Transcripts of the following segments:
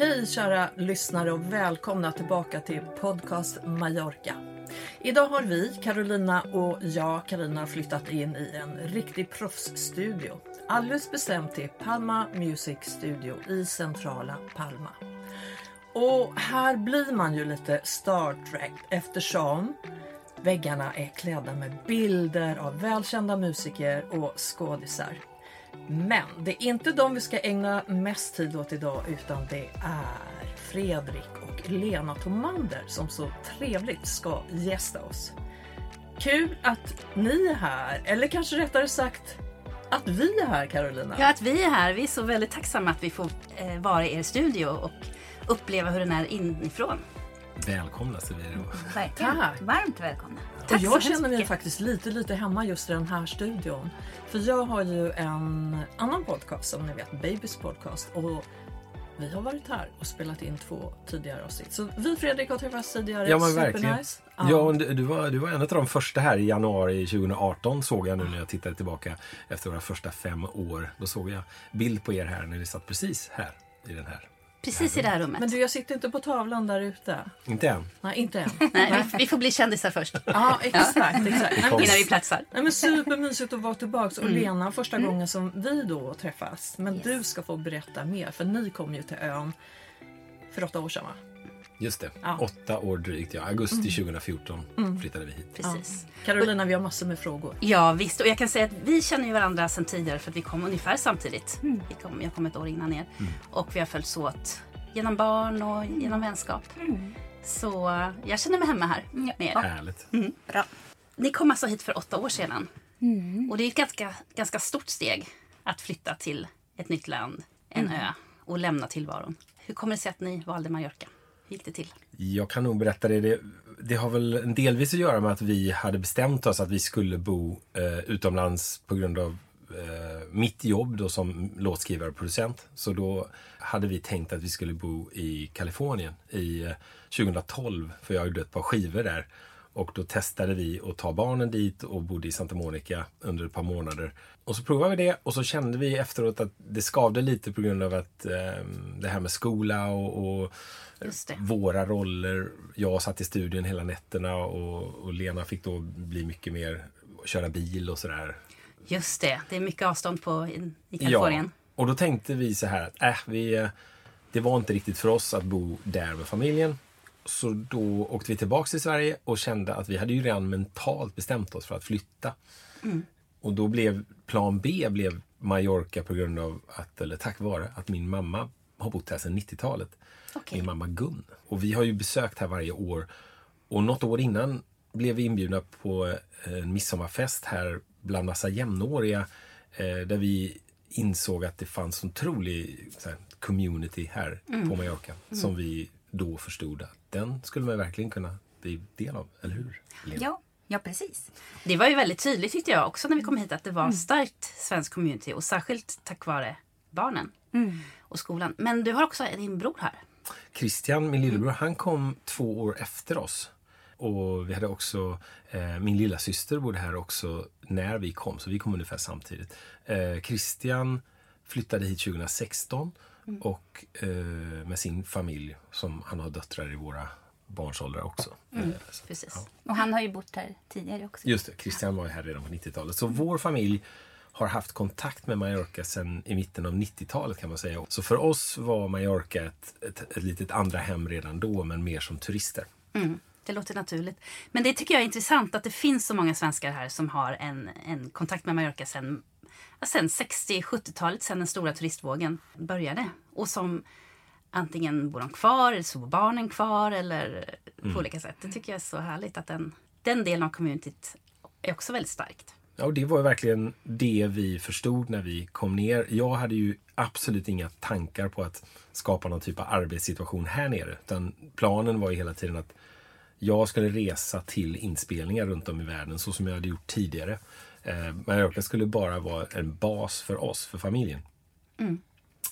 Hej kära lyssnare och välkomna tillbaka till podcast Mallorca. Idag har vi, Carolina och jag, Karina flyttat in i en riktig proffsstudio. Alldeles bestämt till Palma Music Studio i centrala Palma. Och här blir man ju lite Star Trek eftersom väggarna är klädda med bilder av välkända musiker och skådisar. Men det är inte de vi ska ägna mest tid åt idag utan det är Fredrik och Lena Tomander som så trevligt ska gästa oss. Kul att ni är här, eller kanske rättare sagt att vi är här Carolina. Ja, att vi är här. Vi är så väldigt tacksamma att vi får eh, vara i er studio och uppleva hur den är inifrån. Välkomna säger vi då. Verkligen. Tack. Varmt välkomna. Och jag känner mig mycket. faktiskt lite, lite hemma just i den här studion. För jag har ju en annan podcast som ni vet, Babys podcast. Och vi har varit här och spelat in två tidigare avsnitt. Så vi Fredrik har träffats tidigare. Ja men verkligen. Ja, och du, du, var, du var en av de första här i januari 2018 såg jag nu när jag tittade tillbaka efter våra första fem år. Då såg jag bild på er här när ni satt precis här i den här. Precis i det här rummet. Men du, jag sitter inte på tavlan där ute. Inte än. Nej, inte än. Nej, vi, får bli kändisar först. Ja, exakt. exakt. Nej, men- Innan vi platsar. Nej, men supermysigt att vara tillbaks. Mm. Och Lena, första gången som vi då träffas. Men du ska få berätta mer, för ni kom ju till ön för åtta år sedan va? Just det. Ja. Åtta år drygt ja. Augusti 2014 flyttade vi hit. Precis. Carolina, vi har massor med frågor. Ja visst, och jag kan säga att vi känner ju varandra sedan tidigare för att vi kom ungefär samtidigt. Vi kom, jag kom ett år innan er. Och vi har följts åt genom barn och genom vänskap. Så eh, jag känner mig hemma här med er. Härligt. Bra. Ni kom alltså hit för åtta år sedan. Och det är ett ganska, ganska stort steg att flytta till ett nytt land, en ö och lämna tillvaron. Hur kommer det sig att ni valde Mallorca? Gick det till? Jag kan nog berätta det. det. Det har väl delvis att göra med att vi hade bestämt oss att vi skulle bo eh, utomlands på grund av eh, mitt jobb då som låtskrivare och producent. Så då hade vi tänkt att vi skulle bo i Kalifornien i eh, 2012 för jag gjorde ett par skivor där. Och då testade vi att ta barnen dit och bodde i Santa Monica under ett par månader. Och så provade vi det och så kände vi efteråt att det skavde lite på grund av att eh, det här med skola och, och våra roller. Jag satt i studion hela nätterna och, och Lena fick då bli mycket mer köra bil och sådär. Just det, det är mycket avstånd på i, i Kalifornien. och då tänkte vi så här att äh, vi, eh, det var inte riktigt för oss att bo där med familjen. Så då åkte vi tillbaks till Sverige och kände att vi hade ju redan mentalt bestämt oss för att flytta. Och då blev plan B blev Mallorca på grund av att, eller tack vare att min mamma har bott här sedan 90-talet. Okej. Min mamma Gun. Och vi har ju besökt här varje år. Och något år innan blev vi inbjudna på eh, en midsommarfest här bland massa jämnåriga. Eh, där vi insåg att det fanns en otrolig här, community här på Mallorca. Som vi då förstod att den skulle man verkligen kunna bli del av. Eller hur? Lena? Ja, ja precis. Det var ju väldigt tydligt tyckte jag också när vi kom hit att det var starkt svensk community och särskilt tack vare barnen och skolan. Men du har också din bror här. Christian, min lillebror, han kom två år efter oss. Och vi hade också, eh, min lilla syster bodde här också när vi kom, så vi kom ungefär samtidigt. Eh, Christian flyttade hit 2016 och eh, med sin familj, som han har döttrar i våra barns åldrar också. Eh, så, Precis. ja. Och han har ju bott här tidigare också. Just det, Christian var här redan på 90-talet. Så vår familj har haft kontakt med Mallorca sedan i mitten av 90-talet kan man säga. Så för oss var Mallorca ett, ett, ett litet andra hem redan då, men mer som turister. Det låter naturligt. Men det tycker jag är intressant att det finns så många svenskar här som har en, en kontakt med Mallorca sen, ja, sen 60-70-talet, sen den stora turistvågen började. Och som antingen bor de kvar eller så bor barnen kvar eller på olika sätt. Det tycker jag är så härligt att den, den delen av communityt är också väldigt starkt. Ja, och det var ju verkligen det vi förstod när vi kom ner. Jag hade ju absolut inga tankar på att skapa någon typ av arbetssituation här nere. Utan planen var ju hela tiden att jag skulle resa till inspelningar runt om i världen så som jag hade gjort tidigare. Eh, Mallorca skulle bara vara en bas för oss, för familjen.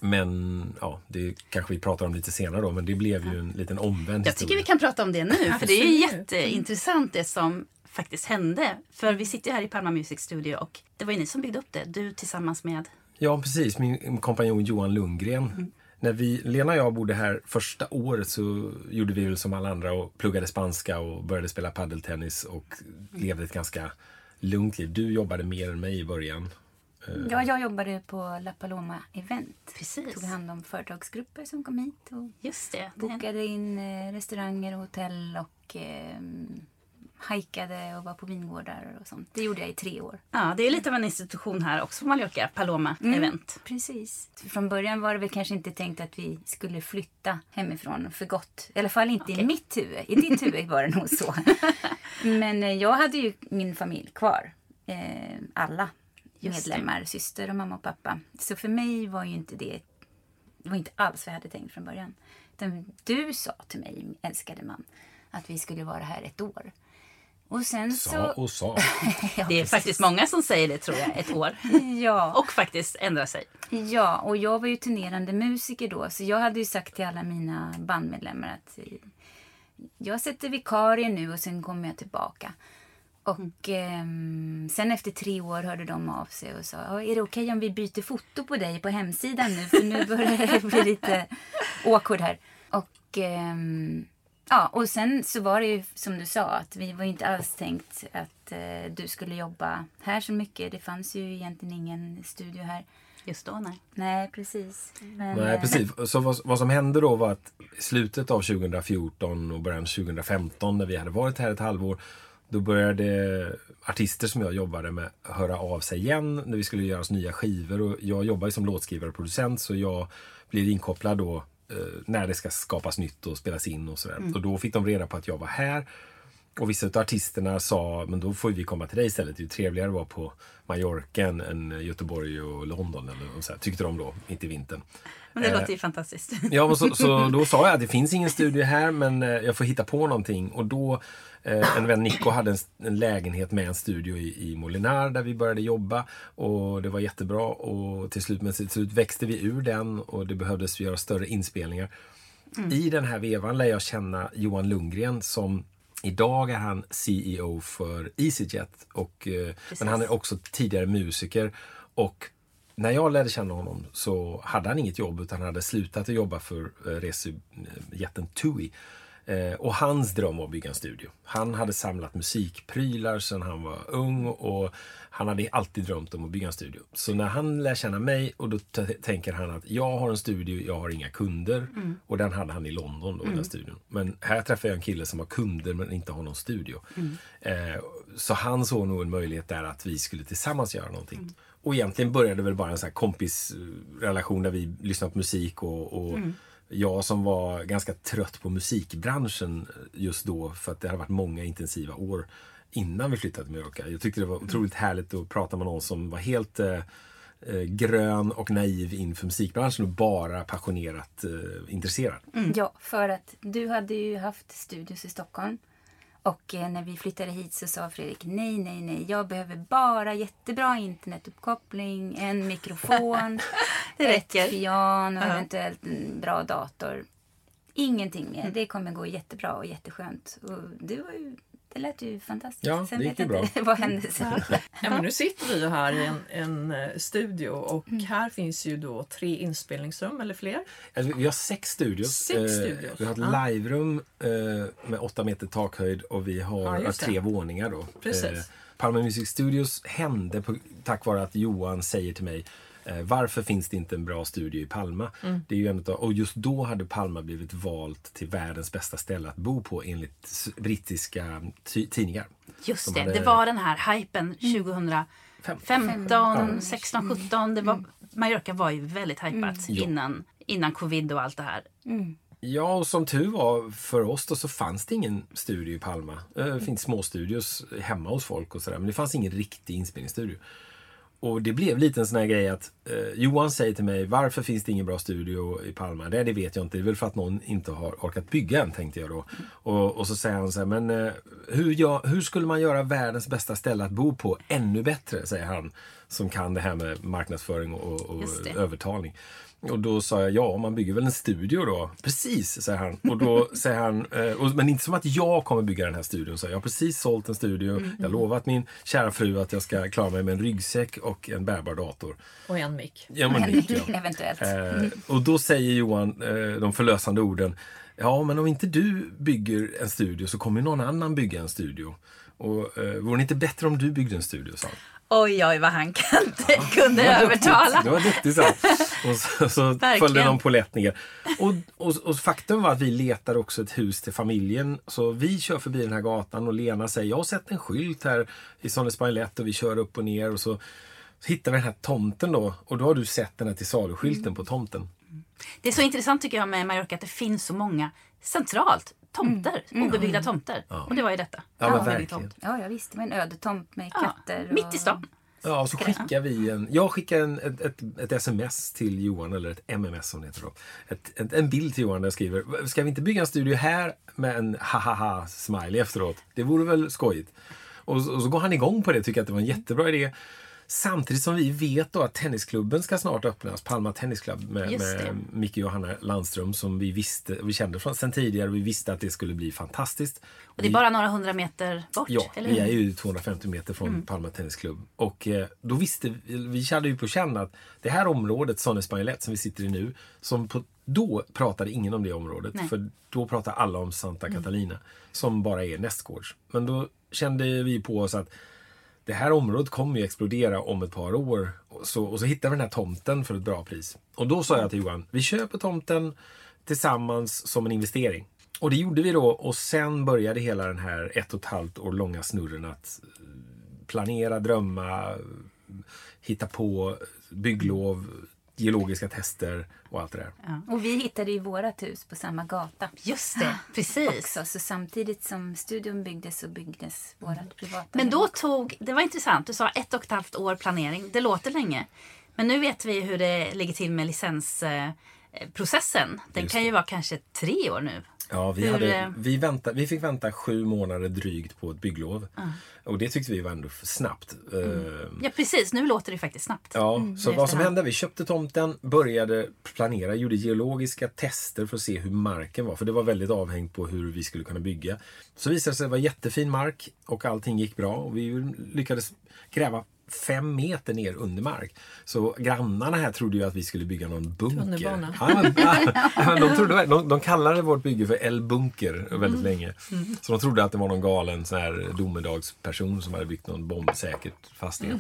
Men ja, det kanske vi pratar om lite senare då, men det blev ju en liten omvänd Jag tycker historia. vi kan prata om det nu, för det är jätteintressant det som faktiskt hände. För vi sitter ju här i Palma Music Studio och det var ju ni som byggde upp det. Du tillsammans med... Ja, precis. Min kompanjon Johan Lundgren. Mm. När vi, Lena och jag bodde här första året så gjorde vi väl som alla andra och pluggade spanska och började spela paddeltennis och Mm. levde ett ganska lugnt liv. Du jobbade mer än mig i början. Ja, jag jobbade på La Paloma Event. Precis. Tog hand om företagsgrupper som kom hit och Just det. det bokade in eh, restauranger och hotell och eh, hajkade och var på vingårdar och sånt. Det gjorde jag i tre år. ja, det är lite av en institution här också på Mallorca, Paloma Mm. Event. Precis. Från början var det väl kanske inte tänkt att vi skulle flytta hemifrån för gott. I alla fall inte Okej. i mitt huvud. I ditt huvud var det nog så. Men eh, jag hade ju min familj kvar. Eh, alla medlemmar, syster och mamma och pappa. Så för mig var ju inte det, det var inte alls vad jag hade tänkt från början. Utan du sa till mig, älskade man, att vi skulle vara här ett år. Och sen Sa så... och sa. Ja, Det är precis. faktiskt många som säger det tror jag, ett år. Ja. Och faktiskt ändrar sig. Ja, och jag var ju turnerande musiker då. Så jag hade ju sagt till alla mina bandmedlemmar att eh, jag sätter vikarie nu och sen kommer jag tillbaka. Och ehm, sen efter tre år hörde de av sig och sa, "Ja, är det okej om vi byter foto på dig på hemsidan nu? För nu börjar det bli lite awkward här. Och ehm, ja, och sen så var det ju som du sa att vi var inte alls tänkt att eh, du skulle jobba här så mycket. Det fanns ju egentligen ingen studio här. Just då, nej. Nej, precis. Men, Nej, eh, precis. Så vad, vad som hände då var att i slutet av 2014 och början av 2015 när vi hade varit här ett halvår då började artister som jag jobbade med höra av sig igen när vi skulle göra oss nya skivor. Och jag jobbar ju som låtskrivare och producent så jag blir inkopplad då när det ska skapas nytt och spelas in och sådär. Och då fick de reda på att jag var här. Och vissa av artisterna sa, men då får vi komma till dig istället. Det är ju trevligare att vara på Mallorca än- Göteborg och London. Eller så här, tyckte de då, inte i vintern. Men det Eh, låter ju fantastiskt. Ja, så, så då sa jag att det finns ingen studio här men eh, jag får hitta på någonting. Och då, eh, en vän Nico hade en, en lägenhet med en studio i, i Molinar där vi började jobba. Och det var jättebra och till slut, men till slut växte vi ur den och det behövdes göra större inspelningar. I den här vevan lär jag känna Johan Lundgren som Idag är han CEO för EasyJet. Och, eh, men han är också tidigare musiker. Och när jag lärde känna honom så hade han inget jobb utan han hade slutat att jobba för eh, resejätten TUI. Eh, och hans dröm var att bygga en studio. Han hade samlat musikprylar sedan han var ung och han hade alltid drömt om att bygga en studio. Så när han lär känna mig och då tänker han att jag har en studio, jag har inga kunder. Och den hade han i London då, den studion. Men här träffar jag en kille som har kunder men inte har någon studio. Eh, så han såg nog en möjlighet där att vi skulle tillsammans göra någonting. Och egentligen började det väl bara en sån kompisrelation där vi lyssnade på musik och, och jag som var ganska trött på musikbranschen just då för att det hade varit många intensiva år innan vi flyttade till Mallorca. Jag tyckte det var otroligt härligt att prata med någon som var helt eh, eh, grön och naiv inför musikbranschen och bara passionerat eh, intresserad. Ja, för att du hade ju haft studios i Stockholm. Och eh, när vi flyttade hit så sa Fredrik nej, nej, nej. Jag behöver bara jättebra internetuppkoppling, en mikrofon, Det räcker. ett piano, Ja. eventuellt en bra dator. Ingenting mer. Det kommer gå jättebra och jätteskönt. Och du var ju, det lät ju fantastiskt. Ja, Sen det gick ju bra. vad hände sen. Ja, men nu sitter vi ju här i en, en eh, studio och här finns ju då tre inspelningsrum eller fler. Alltså, vi har sex studios. Sex Eh, studios, Vi har ett ja. liverum eh, med åtta meter takhöjd och vi har Ja, tre våningar. Då. Precis. Eh, Palma Music Studios hände på, tack vare att Johan säger till mig varför finns det inte en bra studio i Palma? Mm. Det är ju en utav, och just då hade Palma blivit valt till världens bästa ställe att bo på enligt brittiska tidningar. Just De det, hade- det var den här hypen 2015, 16, 17. Det var, Mallorca var ju väldigt hypat Ja. innan, innan covid och allt det här. Ja, och som tur var för oss då så fanns det ingen studio i Palma. Eh, Det finns småstudios hemma hos folk och sådär, men det fanns ingen riktig inspelningsstudio. Och det blev lite en sån här grej att eh, Johan säger till mig, varför finns det ingen bra studio i Palma? Det, det vet jag inte, det är väl för att någon inte har orkat bygga en, tänkte jag då. Och, och så säger han så här, men eh, hur, gör- hur skulle man göra världens bästa ställe att bo på ännu bättre? Säger han, som kan det här med marknadsföring och, och övertalning. Och då sa jag, ja man bygger väl en studio då? Precis, säger han. Och då säger han, eh, och, men inte som att jag kommer bygga den här studion. Så jag har precis sålt en studio. Jag har lovat min kära fru att jag ska klara mig med en ryggsäck och en bärbar dator. Och en mick. Ja, men mitt, ja. Eventuellt. Eh, och då säger Johan eh, de förlösande orden. Ja, men om inte du bygger en studio så kommer någon annan bygga en studio. Och eh, vore det inte bättre om du byggde en studio, sa han. Oj, oj, vad han kan, kunde var övertala. Det var duktigt så. Och så, så följde någon polett ner. Och, och, och faktum var att vi letar också ett hus till familjen. Så vi kör förbi den här gatan och Lena säger jag har sett en skylt här i Sonnesberg och vi kör upp och ner och så, så hittar vi den här tomten då. Och då har du sett den här till salu-skylten på tomten. Det är så intressant tycker jag med Mallorca att det finns så många centralt tomter, obebyggda tomter. Och det var ju detta. Ja, En men verkligen. tomt. Ja, ja visst. Det var en öde tomt med Ja, katter. och... mitt i stan. Ja, och så skickar vi en... Jag skickar en, ett, ett, ett sms till Johan, eller ett MMS som det heter då. Ett, ett, en bild till Johan där jag skriver, ska vi inte bygga en studio här med en ha-ha-ha-smiley efteråt? Det vore väl skojigt? Och, så- och så går han igång på det, tycker att det var en jättebra idé. Samtidigt som vi vet då att tennisklubben ska snart öppnas, Palma Tennisklubb med, med. Micke och Johanna Landström som vi visste, vi kände från sen tidigare vi visste att det skulle bli fantastiskt. Och det är bara några hundra meter bort, Ja, eller vi är ju 250 meter från Palma Tennisklubb. Och eh, då visste vi, vi hade ju på känn att det här området, Sonnesbanjelet som vi sitter i nu, som på, då pratade ingen om det området. Nej. För då pratade alla om Santa Catalina, som bara är nästgårds. Men då kände vi på oss att det här området kommer ju explodera om ett par år. Och så, och så hittar vi den här tomten för ett bra pris. Och då sa jag till Johan, vi köper tomten tillsammans som en investering. Och det gjorde vi då och sen började hela den här ett och ett halvt år långa snurren att eh, planera, drömma, hitta på bygglov, geologiska tester och allt det där. Och vi hittade ju vårat hus på samma gata. Just det, precis. Också, så samtidigt som studion byggdes så byggdes vårat privata Men då tog, det var intressant, du sa ett och ett halvt år planering. Det låter länge. Men nu vet vi hur det ligger till med licensprocessen. Den Just kan ju vara kanske tre år nu. Ja, vi, Hur, hade, eh, vi, väntade, vi fick vänta sju månader drygt på ett bygglov. Och det tyckte vi var ändå för snabbt. Eh, Ja precis, nu låter det faktiskt snabbt. Ja, Mm, så vad som hände, vi köpte tomten, började planera, gjorde geologiska tester för att se hur marken var. För det var väldigt avhängt på hur vi skulle kunna bygga. Så visade det sig att det var jättefin mark och allting gick bra. Och vi lyckades gräva fem meter ner under mark. Så grannarna här trodde ju att vi skulle bygga någon bunker. Ja, de, trodde, de, de kallade vårt bygge för El Bunker väldigt länge. Så de trodde att det var någon galen sån här domedagsperson som hade byggt någon bombsäkert fastighet.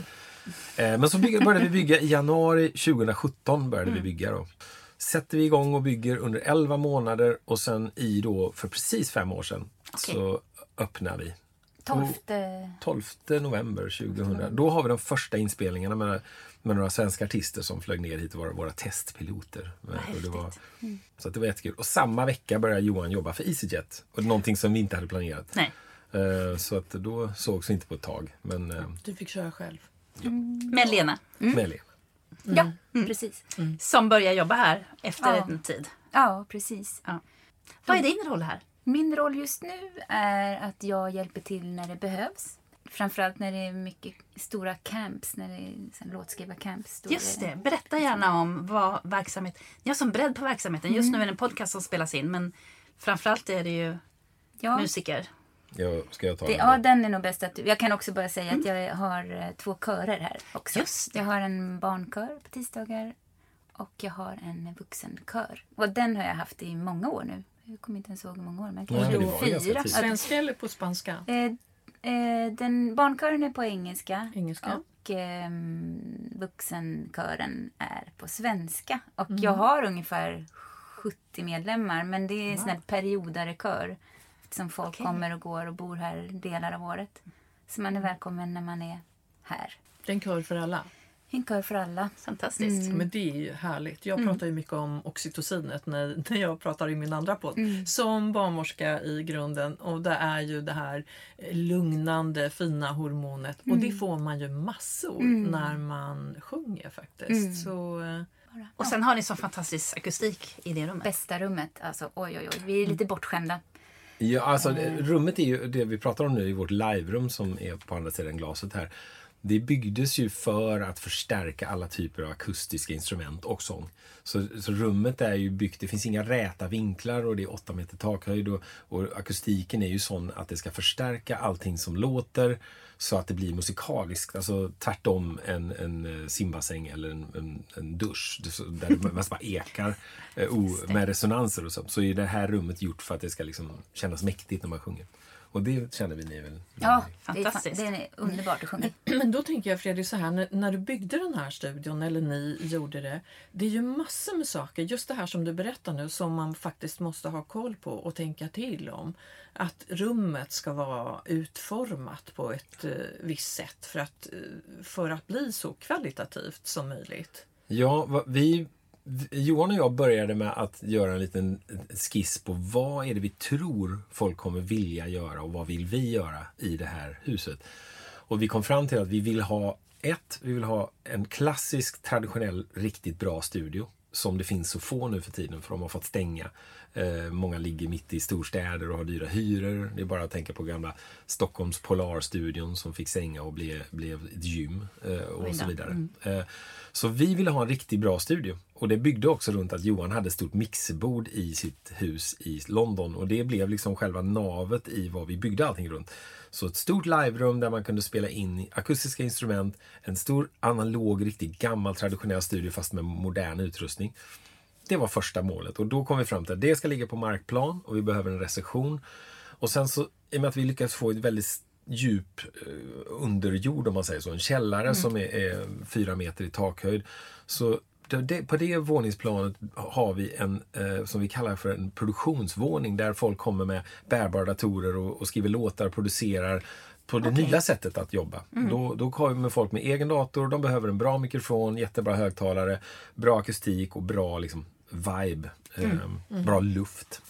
Eh, Men så började vi bygga i januari 2017. började vi bygga då. Sätter vi igång och bygger under 11 månader och sen i då för precis fem år sedan Okej. så öppnar vi. 12 12 november 2000. Då har vi de första inspelningarna med, med några svenska artister som flög ner hit och var våra testpiloter. Och det var, så att det var jättekul. Och samma vecka började Johan jobba för EasyJet. Och någonting som vi inte hade planerat. Nej. Eh, Så att då sågs vi inte på ett tag. Men eh, Du fick köra själv. Med Lena, med Lena. Ja, precis. som börjar jobba här efter Ja. en tid. Ja, precis. Vad är din roll här? Min roll just nu är att jag hjälper till när det behövs. Framförallt när det är mycket stora camps, när det är låtskrivarcamps. Just det, berätta gärna om vad verksamhet... Ni har som bredd på verksamheten. Just nu är det en podcast som spelas in men framförallt är det ju Ja, musiker. Jag, ska jag ta det, den ja, den är nog bäst att du... Jag kan också bara säga att jag har eh, två körer här också. Just det. Jag har en barnkör på tisdagar och jag har en vuxenkör. Och den har jag haft i många år nu. Jag kommer inte ens ihåg hur många år, men Nej, kanske fyra. Svenska eller på spanska? Eh, eh, den, barnkören är på engelska. Engelska. Och eh, vuxenkören är på svenska. Och Mm. jag har ungefär 70 medlemmar. Men det är en sån här periodare kör. Eftersom folk Okej. kommer och går och bor här delar av året. Så man är välkommen när man är här. Det är en kör för alla. En kör för alla. Fantastiskt. Ja, Men det är ju härligt. Jag pratar ju mycket om oxytocinet när, när jag pratar i min andra podd. Som barnmorska i grunden. Och det är ju det här lugnande fina hormonet. Och det får man ju massor när man sjunger faktiskt. Så, eh, Och sen har ni så fantastisk akustik i det rummet. Bästa rummet. Alltså, oj, oj, oj. Vi är lite bortskämda. Ja, alltså det- rummet är ju det vi pratar om nu i vårt liverum som är på andra sidan glaset här. Det byggdes ju för att förstärka alla typer av akustiska instrument och sång. Så, så rummet är ju byggt, det finns inga räta vinklar och det är åtta meter takhöjd och, och akustiken är ju sån att det ska förstärka allting som låter så att det blir musikaliskt. Alltså tvärtom en, en eh, simbassäng eller en, en, en dusch där det mest bara ekar eh, med resonanser och så. Så är det här rummet gjort för att det ska liksom kännas mäktigt när man sjunger. Och det känner vi ni väl? Ja, det är, Fantastiskt. det är underbart att sjunga. Men då tänker jag Fredrik så här, när, när du byggde den här studion, eller ni gjorde det. Det är ju massor med saker, just det här som du berättar nu, som man faktiskt måste ha koll på och tänka till om. Att rummet ska vara utformat på ett eh, visst sätt för att, eh, för att bli så kvalitativt som möjligt. Ja, vi- Johan och jag började med att göra en liten skiss på vad är det vi tror folk kommer vilja göra och vad vill vi göra i det här huset. Och vi kom fram till att vi vill ha ett, vi vill ha en klassisk, traditionell, riktigt bra studio. Som det finns så få nu för tiden för de har fått stänga. Eh, många ligger mitt i storstäder och har dyra hyror. Det är bara att tänka på gamla Stockholms Polarstudion som fick stänga och blev, blev ett gym eh, och så vidare. Eh, så vi ville ha en riktigt bra studio. Och det byggde också runt att Johan hade stort mixerbord i sitt hus i London. Och det blev liksom själva navet i vad vi byggde allting runt. Så ett stort liverum där man kunde spela in akustiska instrument. En stor analog, riktigt gammal traditionell studio fast med modern utrustning. Det var första målet och då kom vi fram till att det ska ligga på markplan och vi behöver en reception. Och sen så, i och med att vi lyckades få ett väldigt djup eh, underjord om man säger så, en källare som är, är fyra meter i takhöjd. Så på det våningsplanet har vi en, eh, som vi kallar för en produktionsvåning där folk kommer med bärbara datorer och, och skriver låtar och producerar på det nya sättet att jobba. Då, då kommer folk med egen dator, de behöver en bra mikrofon, jättebra högtalare, bra akustik och bra liksom, vibe, eh, bra luft.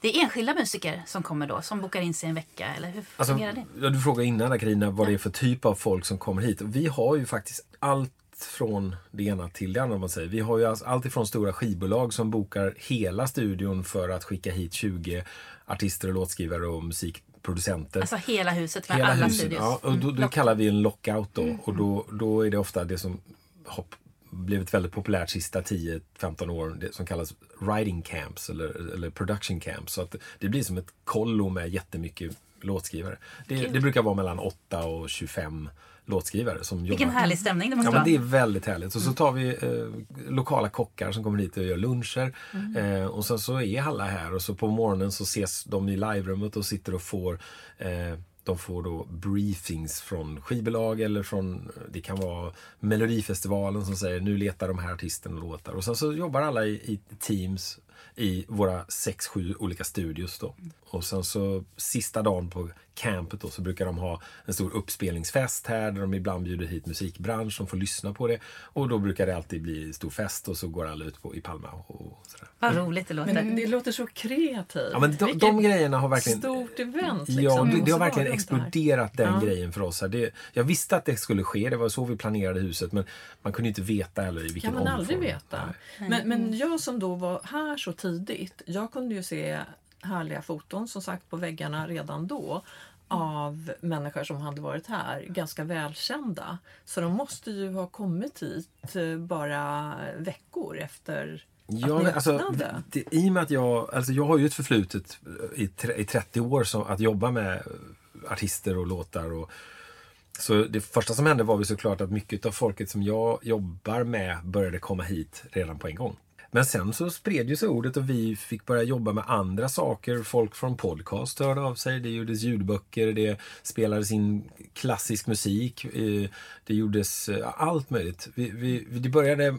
Det är enskilda musiker som kommer då, som bokar in sig en vecka, eller hur Alltså, fungerar det? ja, du frågade innan Carina vad det är för typ av folk som kommer hit. Vi har ju faktiskt allt från det ena till det andra om man säger. Vi har ju alltså allt ifrån stora skivbolag som bokar hela studion för att skicka hit 20 artister och låtskrivare och musikproducenter. Alltså hela huset med Hela alla huset. studios. Ja, och då, det kallar vi en lockout då. Och då, då är det ofta det som har blivit väldigt populärt sista 10-15 år det som kallas writing camps eller, eller production camps. Så att det blir som ett kollo med jättemycket låtskrivare. Det, det brukar vara mellan 8 och 25 låtskrivare som Vilken jobbar. härlig stämning det Ja, måste men vara. det är väldigt härligt. Och så tar vi eh, lokala kockar som kommer hit och gör luncher. Eh, och sen så är alla här och så på morgonen så ses de i live-rummet och sitter och får eh, de får då briefings från skivbolag eller från, det kan vara Melodifestivalen som säger nu letar de här artisterna låtar. Och sen så jobbar alla i, i teams i våra sex, sju olika studios då. Och sen så sista dagen på campet då så brukar de ha en stor uppspelningsfest här där de ibland bjuder hit musikbransch som får lyssna på det. Och då brukar det alltid bli stor fest och så går alla ut på, i Palma och sådär. Vad roligt det låter. Men det låter så kreativt. Ja men de, Vilket de grejerna har verkligen... stort event. Liksom. Ja, det, det har verkligen exploderat den Ja. grejen för oss. Här. Det, jag visste att det skulle ske, det var så vi planerade huset men man kunde inte veta heller i vilken kan man omform. aldrig veta. Men, men jag som då var här så tidigt, jag kunde ju se härliga foton som sagt på väggarna redan då av människor som hade varit här, ganska välkända. Så de måste ju ha kommit hit eh, bara veckor efter Ja, men alltså, det, I och med att jag, alltså jag har ju ett förflutet i, tre- i 30 år som, att jobba med artister och låtar. Och, så det första som hände var ju såklart att mycket av folket som jag jobbar med började komma hit redan på en gång. Men sen så spred ju sig ordet och vi fick börja jobba med andra saker. Folk från podcast hörde av sig. Det gjordes ljudböcker, det spelades in klassisk musik. Eh, det gjordes eh, allt möjligt. Vi, vi, det började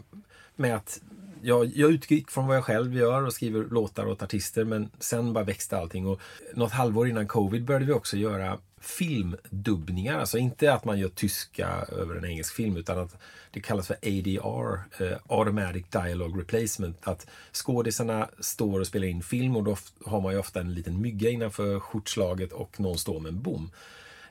med att jag, jag utgick från vad jag själv gör och skriver låtar åt artister men sen bara växte allting. Och något halvår innan covid började vi också göra filmdubbningar. Alltså inte att man gör tyska över en engelsk film utan att det kallas för ADR, eh, Automatic Dialogue Replacement. Att skådisarna står och spelar in film och då har man ju ofta en liten mygga innanför skjortslaget och någon står med en bom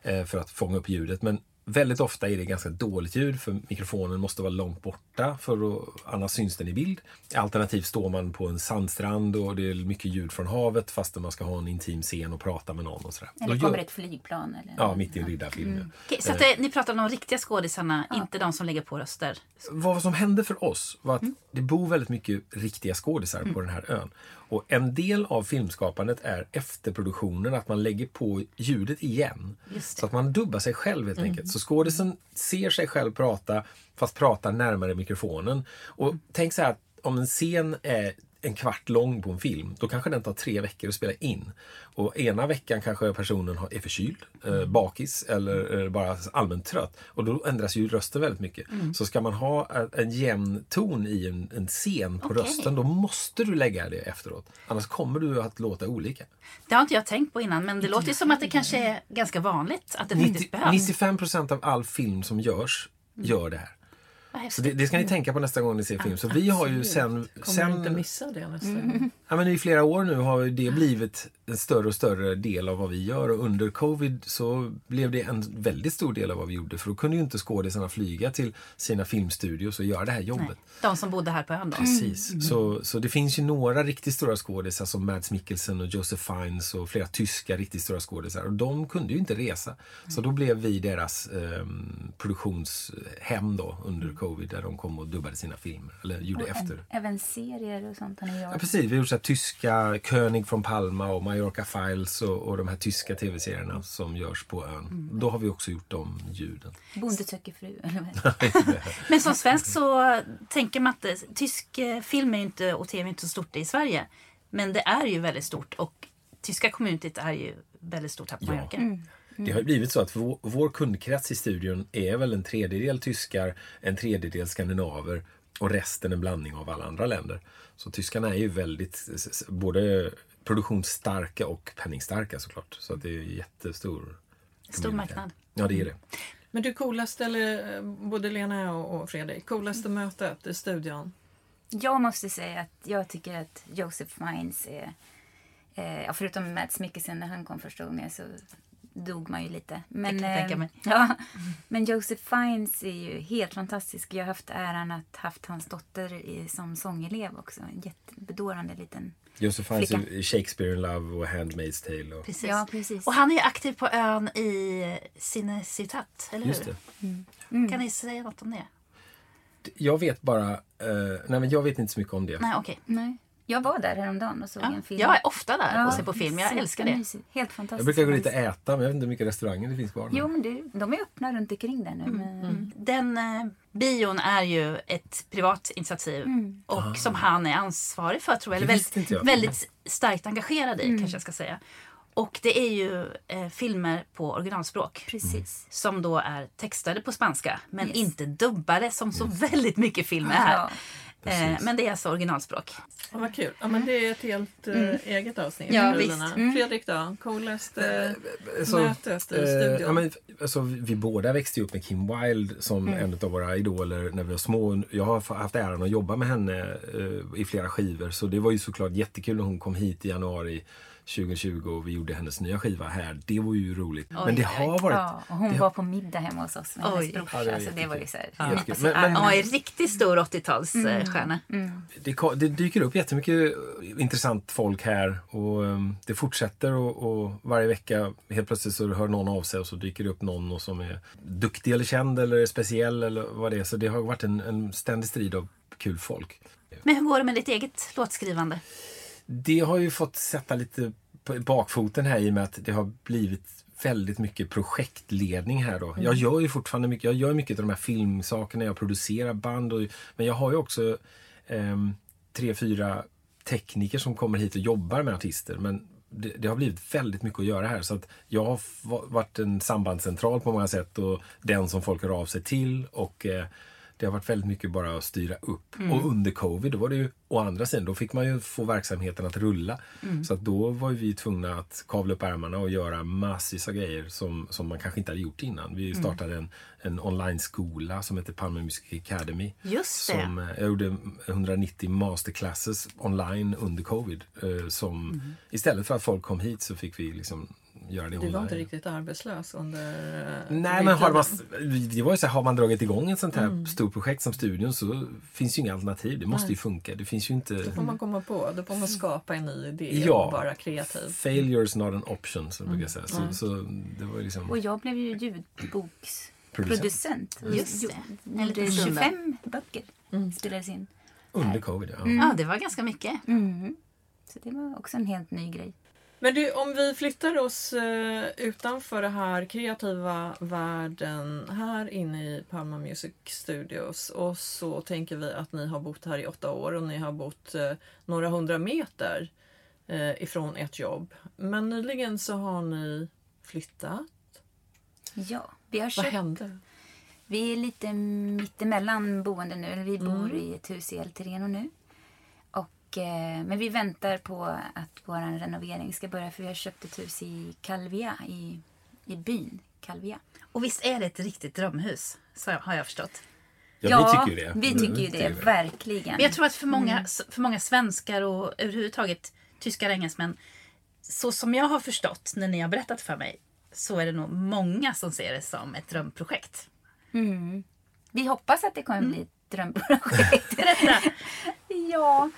eh, för att fånga upp ljudet. Men Väldigt ofta är det ganska dåligt ljud för mikrofonen måste vara långt borta för att, annars syns den i bild. Alternativt står man på en sandstrand och det är mycket ljud från havet fastän man ska ha en intim scen och prata med någon. Och sådär. Eller kommer ett flygplan. Eller ja, mitt i en riddarfilm. Mm. Okay, så att det, ni pratar om de riktiga skådisarna, ja. inte de som lägger på röster? Vad som hände för oss var att mm. det bor väldigt mycket riktiga skådisar mm. på den här ön. Och en del av filmskapandet är efterproduktionen, att man lägger på ljudet igen. Så att man dubbar sig själv helt mm. enkelt. Så skådisen ser sig själv prata, fast pratar närmare mikrofonen. Och tänk så här att om en scen är en kvart lång på en film, då kanske den tar tre veckor att spela in. Och ena veckan kanske personen är förkyld, eh, bakis eller bara allmänt trött. Och då ändras ju rösten väldigt mycket. Mm. Så ska man ha en jämn ton i en, en scen på okay. rösten, då måste du lägga det efteråt. Annars kommer du att låta olika. Det har inte jag tänkt på innan, men det låter ju som att det kanske är ganska vanligt att det 90, faktiskt behövs. 95 procent av all film som görs, gör det här. Så det, det, ska ni tänka på nästa gång ni ser film. Så vi har ju sen... Kommer sen, inte missa det nästa gång. Ja, men I flera år nu har det blivit en större och större del av vad vi gör och under covid så blev det en väldigt stor del av vad vi gjorde för då kunde ju inte skådisarna flyga till sina filmstudios och göra det här jobbet. Nej, de som bodde här på ön då? Precis. Mm. Så, så det finns ju några riktigt stora skådisar som Mads Mikkelsen och Joseph Fiennes och flera tyska riktigt stora skådisar och de kunde ju inte resa. Så då blev vi deras eh, produktionshem då under covid där de kom och dubbade sina filmer. Eller gjorde och efter. Även serier och sånt har ni gjort? Ja precis, vi har gjort så tyska König från Palma och Mallorca Files och, och de här tyska tv-serierna som görs på ön. Mm. Då har vi också gjort de ljuden. Bonde söker fru. Men som svensk så tänker man att tysk eh, film är inte, och tv är inte så stort i Sverige. Men det är ju väldigt stort och tyska communityt är ju väldigt stort här på Mallorca. Ja. Mm. Mm. Det har blivit så att vår, vår kundkrets i studion är väl en tredjedel tyskar, en tredjedel skandinaver och resten en blandning av alla andra länder. Så tyskarna är ju väldigt både produktionsstarka och penningstarka såklart. Så att det är jättestor Stor marknad. Ja, det är det. Men du coolaste, eller både Lena och Fredrik, coolaste mötet i studion? Jag måste säga att jag tycker att Joseph Fiennes är Eh, förutom Mads Mikkelsen när han kom första gången så dog man ju lite. Men, eh, ja, men Joseph Fiennes är ju helt fantastisk. Jag har haft äran att haft hans dotter i, som sångelev också. En jättebedårande liten Joseph Fiennes i Shakespeare in Love och Handmaid's Tale. Och... Precis. Ja, precis. Och han är ju aktiv på ön i Cinecitat, eller hur? Just det. Mm. Mm. Kan ni säga något om det? Jag vet bara... Uh, nej, men jag vet inte så mycket om det. Nej, okej. Okay. Nej. Jag var där häromdagen och såg ja, en film. Jag är ofta där ja, och ser på film. Jag älskar det. Helt fantastiskt. Jag brukar gå dit och äta, men jag vet inte hur mycket restauranger det finns kvar. Jo, men det, de är öppna runt omkring där nu. Mm. Mm. Den eh, bion är ju ett privat initiativ mm. och ah. som han är ansvarig för, tror jag. Eller väldigt, väldigt starkt engagerad i, mm. kanske jag ska säga. Och det är ju eh, filmer på originalspråk. Precis. Som då är textade på spanska men yes. inte dubbade som så väldigt mycket filmer här. Ja. Eh, men det är alltså originalspråk. Ja, vad kul. Ja, men det är ett helt eh, mm. eget avsnitt. Ja, mm. Fredrik då? Coolaste eh, så, mötet i studion? Ja, men, alltså, vi båda växte upp med Kim Wilde som mm. en av våra idoler när vi var små. Jag har haft äran att jobba med henne i flera skivor så det var ju såklart jättekul när hon kom hit i januari 2020 och vi gjorde hennes nya skiva här. Det var ju roligt. Oj, men det har varit... Ja, och hon var på middag hemma hos oss med oj. hennes brorsa. Ja, det, alltså, det var ju så här, ja. alltså, men, men, ja, en riktigt stor 80-talsstjärna. Mm. Mm. Det, det, dyker upp jättemycket intressant folk här och um, det fortsätter och, och, varje vecka helt plötsligt så hör någon av sig och så dyker det upp någon och som är duktig eller känd eller speciell eller vad det är. Så det har varit en, en ständig strid av kul folk. Men hur går det med ditt eget låtskrivande? Det har ju fått sätta lite bakfoten här i och med att det har blivit väldigt mycket projektledning här då. Mm. Jag gör ju fortfarande mycket, jag gör mycket av de här filmsakerna, jag producerar band och, men jag har ju också eh, tre, fyra tekniker som kommer hit och jobbar med artister. Men det, det, har blivit väldigt mycket att göra här så att jag har varit en sambandscentral på många sätt och den som folk hör av sig till och eh, Det har varit väldigt mycket bara att styra upp. Mm. Och under covid, då var det ju å andra sidan, då fick man ju få verksamheten att rulla. Mm. Så att då var vi tvungna att kavla upp ärmarna och göra massvis av grejer som, som man kanske inte hade gjort innan. Vi Mm. startade en, en online-skola som heter Palme Music Academy. Just det. Som, eh, jag gjorde 190 masterclasses online under covid. eh, Som, Mm. Istället för att folk kom hit så fick vi liksom göra det Du var inte riktigt arbetslös under... Nej, men har man, det var ju så här, har man dragit igång ett sånt här Mm. stort projekt som studion så finns ju inga alternativ. Det måste ju funka. Det finns ju inte... Då får man komma på, då får man skapa en ny idé Ja. och vara kreativ. Failure is not an option, som jag Mm. brukar säga. Så, så det var liksom... Och jag blev ju ljudboksproducent. Just det. En Gjorde liten stund där. 25 böcker spelades in. Under covid, ja. Ja, det var ganska mycket. Mm. Så det var också en helt ny grej. Men du, om vi flyttar oss eh, utanför den här kreativa världen här inne i Palma Music Studios och så tänker vi att ni har bott här i åtta år och ni har bott eh, några hundra meter eh, ifrån ert jobb. Men nyligen så har ni flyttat. Ja, vi har Vad köpt hände? Vi är lite mittemellan boende nu. Vi bor i ett hus i El Terreno nu. Och, eh, men vi väntar på att vår renovering ska börja för vi har köpt ett hus i Calvia, i, i byn Calvia. Och visst är det ett riktigt drömhus? Så har jag förstått. Ja, vi tycker ju det. vi tycker ju det, verkligen. Men jag tror att för många, för många svenskar och överhuvudtaget tyskar och engelsmän, så som jag har förstått när ni har berättat för mig, så är det nog många som ser det som ett drömprojekt. Mm. Vi hoppas att det kommer bli ett drömprojekt. ja.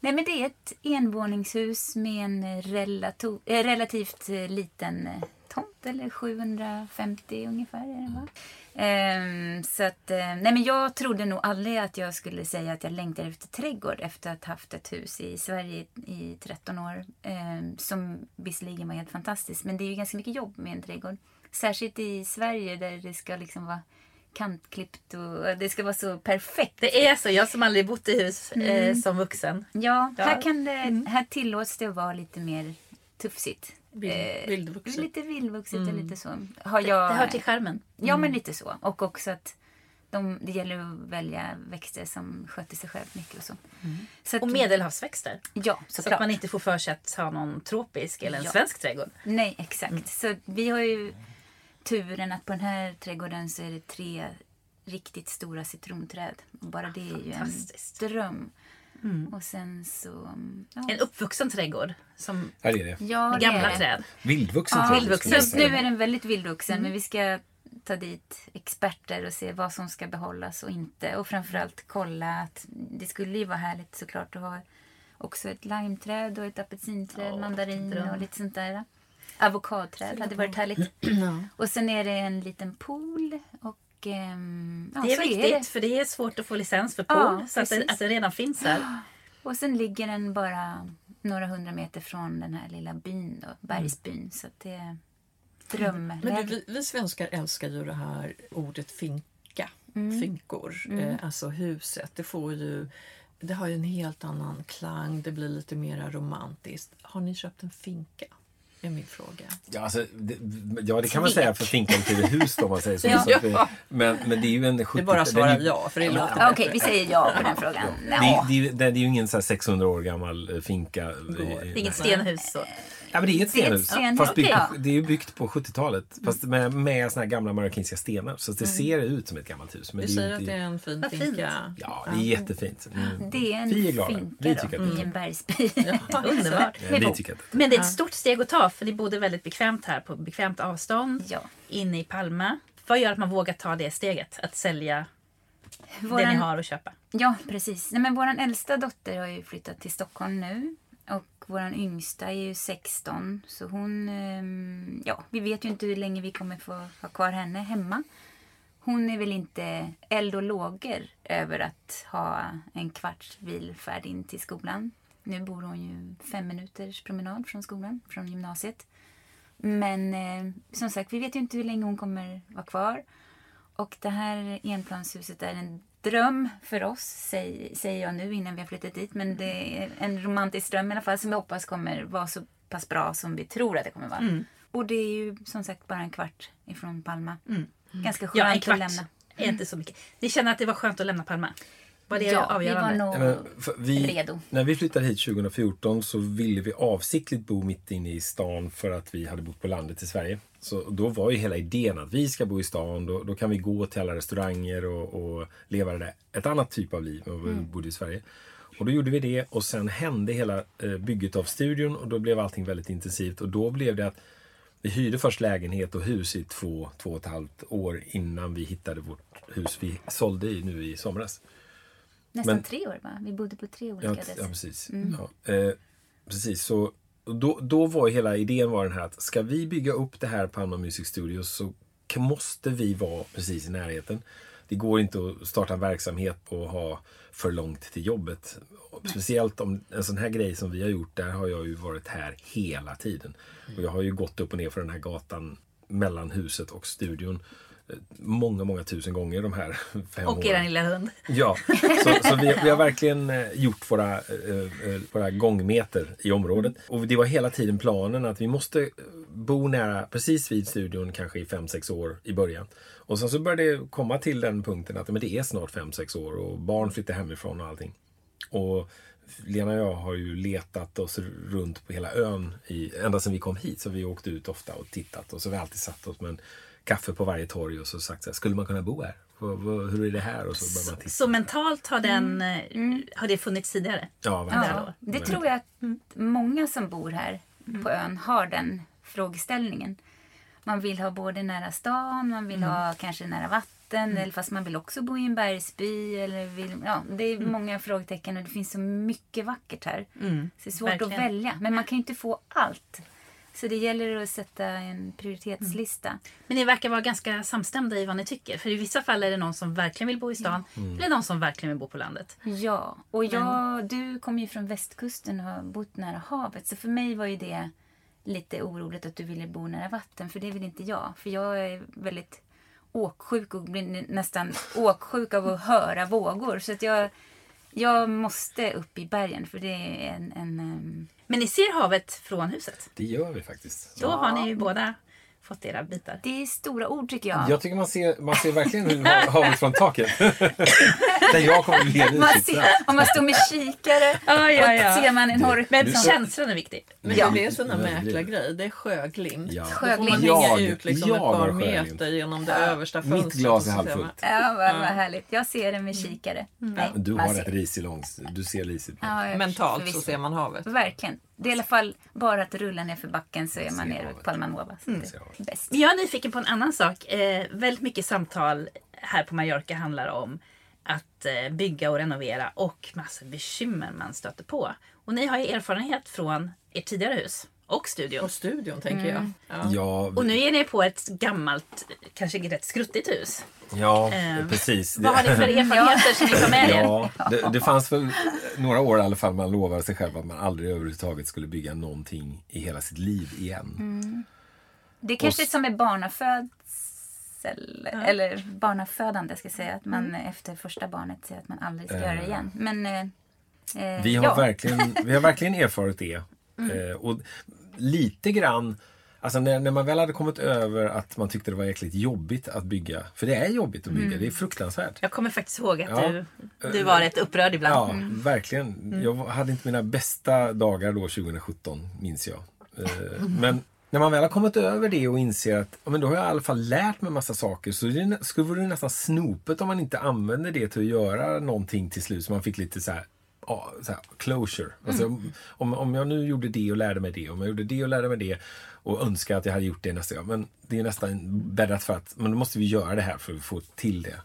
Nej, men det är ett envåningshus med en relativ, äh, eh, relativt eh, liten eh, tomt, eller 750 ungefär. Är det, va? Ehm, så att, nej, men jag trodde nog aldrig att jag skulle säga att jag längtar efter trädgård efter att ha haft ett hus i Sverige i 13 år. ehm, som visserligen var helt fantastiskt, men det är ju ganska mycket jobb med en trädgård. Särskilt i Sverige där det ska liksom vara kantklippt och det ska vara så perfekt. Det är så, jag som aldrig bott i hus eh, som vuxen. Ja, Ja. Här, kan det, här tillåts det att vara lite mer tufsigt. Eh, vildvuxet. Lite vildvuxet och lite så. Har jag, Det hör till skärmen. Ja, men lite så. Och också att de, det gäller att välja växter som sköter sig själv mycket och så. så att, Och medelhavsväxter. Ja, Så att man inte får för sig att ha någon tropisk eller en Ja. svensk trädgård. Nej, exakt. Så vi har ju turen att på den här trädgården så är det tre riktigt stora citronträd. Och bara det är ju en dröm. Och sen så... Ja, En uppvuxen trädgård. Som Ja, det är det. ja, gamla det. träd. Vildvuxen Ja, träd, vildvuxen. skulle jag Just säga. nu är den väldigt vildvuxen men vi ska ta dit experter och se vad som ska behållas och inte. Och framförallt kolla att det skulle ju vara härligt såklart att ha också ett limeträd och ett apelsinträd, Ja, mandarin och lite sånt där. Avokadträd hade varit härligt. Och sen är det en liten pool och ehm, ja, Det är så viktigt det. för det är svårt att få licens för Ja, pool. så att det, att det redan finns här. Och sen ligger den bara några hundra meter från den här lilla byn då, bergsbyn. Så att det är drömläge. Men du, vi, vi svenskar älskar ju det här ordet finka. Finkor. Eh, alltså huset. Det får ju... Det har ju en helt annan klang. Det blir lite mer romantiskt. Har ni köpt en finka? Är min fråga. Ja, alltså, det, ja, det kan man säga för finkan till hus då, om man säger så. Ja. så det, men, men det är ju en 70 Det är bara att svara ja, för det låter Okej, bättre. vi säger ja på den frågan. Det, är- Ja. det, är ju- det är ju ingen så här 600 år gammal eh, finka. eh, Det är inget stenhus. Så. Ja, men det är ett Det är ett stenhus. stenhus, fast byggt, ja. Det är ju byggt på 70-talet. Fast med, med såna här gamla marockinska stenar. Så att det ser ut som ett gammalt hus. Men är säger att det är en fin finka. Ja, det är jättefint. Mm. Det är en Vi är glada. finka Vi då, tycker att det i är en bergsby. Underbart. Ja, vi tycker att det Men det är ett stort steg att ta för ni bodde väldigt bekvämt här på bekvämt avstånd. Ja. Inne i Palma. Vad gör att man vågar ta det steget? Att sälja det ni Våran, har och köpa? ja, precis. Nej, men våran äldsta dotter har ju flyttat till Stockholm nu. Och vår yngsta är ju 16. Så hon... Ehm, ja, vi vet ju inte hur länge vi kommer få ha kvar henne hemma. Hon är väl inte eld och lågor över att ha en kvarts bilfärd in till skolan. Nu bor hon ju fem minuters promenad från skolan, från gymnasiet. Men eh, som sagt, vi vet ju inte hur länge hon kommer vara kvar. Och det här enplanshuset är en dröm för oss, säger, jag nu innan vi har flyttat dit. Men det är en romantisk dröm i alla fall som jag hoppas kommer vara så pass bra som vi tror att det kommer vara. Och det är ju som sagt bara en kvart ifrån Palma. Ganska skönt Ja, en att kvart. lämna. är inte så mycket. Ni känner att det var skönt att lämna Palma? Var det ja, vi var avgörande? nog för vi, redo. När vi flyttade hit 2014 så ville vi avsiktligt bo mitt inne i stan för att vi hade bott på landet i Sverige. Så då var ju hela idén att vi ska bo i stan, då, då kan vi gå till alla restauranger och, och leva det där, ett annat typ av liv än vad vi Mm. bodde i Sverige. Och då gjorde vi det och sen hände hela eh, bygget av studion och då blev allting väldigt intensivt och då blev det att vi hyrde först lägenhet och hus i två, två och ett halvt år innan vi hittade vårt hus vi sålde i nu i somras. Nästan Men- tre år va? Vi bodde på tre olika Ja, adresser. ja precis. Ja, eh, precis. Så då, då var hela idén var den här att ska vi bygga upp det här Palma Music Studios så måste vi vara precis i närheten. Det går inte att starta en verksamhet och ha för långt till jobbet. Speciellt om en sån här grej som vi har gjort, där har jag ju varit här hela tiden. Och jag har ju gått upp och ner för den här gatan mellan huset och studion många, många tusen gånger de här fem Och åren. er lilla hund. Ja, så, så vi, vi har verkligen eh, gjort våra, eh, eh, våra gångmeter i området. Och det var hela tiden planen att vi måste bo nära, precis vid studion, kanske i 5-6 år i början. Och sen så började det komma till den punkten att men det är snart 5-6 år och barn flyttar hemifrån och allting. Och Lena och jag har ju letat oss runt på hela ön i, ända sedan vi kom hit. Så vi åkt ut ofta och tittat och så har vi alltid satt oss med en kaffe på varje torg och så sagt så här, skulle man kunna bo här? Hur är det här? Och så börjar man titta. Så mentalt har, den, Mm. eh, har det funnits tidigare? Ja, verkligen. Ja, det tror jag att många som bor här på ön har den frågeställningen. Man vill ha både nära stan, man vill ha kanske nära vatten, eller fast man vill också bo i en bergsby. Eller vill, ja, det är många frågetecken och det finns så mycket vackert här. Så det är svårt verkligen. att välja. Men man kan ju inte få allt. Så det gäller att sätta en prioritetslista. Men ni verkar vara ganska samstämda i vad ni tycker. För i vissa fall är det någon som verkligen vill bo i stan. Eller någon som verkligen vill bo på landet. Ja, och jag, du kommer ju från västkusten och har bott nära havet. Så för mig var ju det lite oroligt att du ville bo nära vatten. För det vill inte jag. För jag är väldigt åksjuk och blir nästan åksjuk av att höra vågor. Så att jag, jag måste upp i bergen för det är en... en ehm, Men ni ser havet från huset. Det gör vi faktiskt. Då har ni ju båda fått era bitar. det är stora ord tycker jag. Jag tycker man ser, man ser verkligen hur havet från taket. Där jag kommer bli helt man ser, om man står med kikare Ja, ja, ja. och ser man en horisont. Men så- känslan är viktig. Men Ja. det är det blir det. mäklargrej. Det är sjöglimt. Ja. Får man Sjöglimt. hänga Jag- ut liksom jag ett par sjöglimt. meter genom det översta Mitt fönstret. glas är halvfullt. Ja, vad, vad härligt. Jag ser det med kikare. Nej, Du har ser- ett risig långs... Du ser risigt. Ja, Mentalt så ser man havet. Verkligen. Det är i alla fall bara att rulla ner för backen så är man nere vid Palmanova. Bäst. Men jag är nyfiken på en annan sak. Eh, väldigt mycket samtal här på Mallorca handlar om att eh, bygga och renovera och massor bekymmer man stöter på. Och ni har ju erfarenhet från ert tidigare hus och studion. Och studion tänker Mm. jag. Ja. Ja, Och nu är ni på ett gammalt, kanske rätt skruttigt hus. ja Eh, precis. Vad har ni för erfarenheter som ni tar med er? Ja, det, det fanns väl några år i alla fall man lovade sig själv att man aldrig överhuvudtaget skulle bygga någonting i hela sitt liv igen. Det är kanske Och s- som med barnafödsel, eller barnafödande ska jag säga. Att man efter första barnet säger att man aldrig ska göra det igen. Men eh, eh, Vi har, ja. verkligen, vi har verkligen erfarit det. Eh, och lite grann, alltså när, när man väl hade kommit över att man tyckte det var jäkligt jobbigt att bygga. För det är jobbigt att bygga, det är fruktansvärt. Jag kommer faktiskt ihåg att Ja. du, du var rätt upprörd ibland. Ja, verkligen. Jag hade inte mina bästa dagar då 2017, minns jag. Eh, Men när man väl har kommit över det och inser att men då har jag i alla fall lärt mig massa saker så det skulle vara nästan snopet om man inte använde det till att göra någonting till slut så man fick lite så här, ja, så här closure. Alltså, om, om jag nu gjorde det och lärde mig det, om jag gjorde det och lärde mig det och önskar att jag hade gjort det nästa gång. Men det är nästan bäddat för att men då måste vi göra det här för att få till det.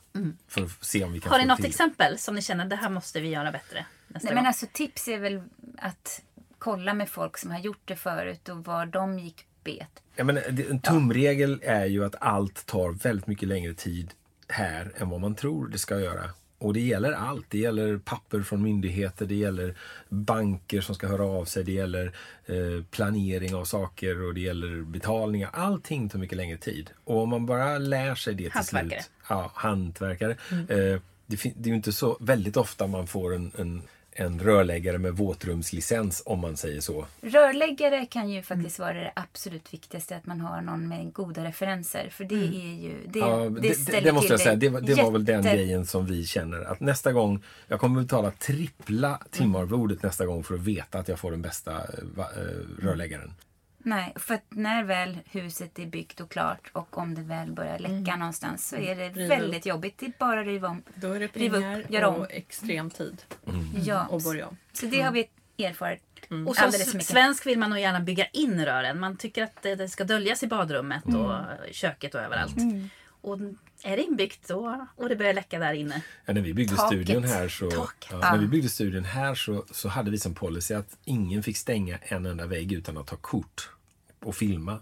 För att se om vi kan Har ni något till det. exempel som ni känner det här måste vi göra bättre nästa Nej, gång? men alltså tips är väl att kolla med folk som har gjort det förut och var de gick bet. Ja, men en tumregel är ju att allt tar väldigt mycket längre tid här än vad man tror det ska göra. Och det gäller allt. Det gäller papper från myndigheter, det gäller banker som ska höra av sig, det gäller eh, planering av saker och det gäller betalningar. Allting tar mycket längre tid. Och om man bara lär sig det till slut. Ja, hantverkare. Eh, det, det är ju inte så väldigt ofta man får en, en en rörläggare med våtrumslicens om man säger så. Rörläggare kan ju faktiskt vara det absolut viktigaste, att man har någon med goda referenser. För det är ju... Det, Ja, det, det, det, ställer det måste till jag säga. Det, var- det var väl den grejen som vi känner att nästa gång, jag kommer betala trippla timarvodet nästa gång för att veta att jag får den bästa eh, eh, rörläggaren. Nej, för att när väl huset är byggt och klart och om det väl börjar läcka någonstans så är det Riva upp. väldigt jobbigt. Det är bara att riva om. Då är det Riva upp, pengar om. och extrem tid Ja. att börja om. Så det har vi erfarit Och som alldeles för mycket. svensk vill man nog gärna bygga in rören. Man tycker att det, det ska döljas i badrummet och Mm. köket och överallt. Och är det inbyggt då, och det börjar läcka där inne. Ja, när vi byggde Taket. studion här så, ja, när vi byggde studion här så, så hade vi som policy att ingen fick stänga en enda vägg utan att ta kort och filma.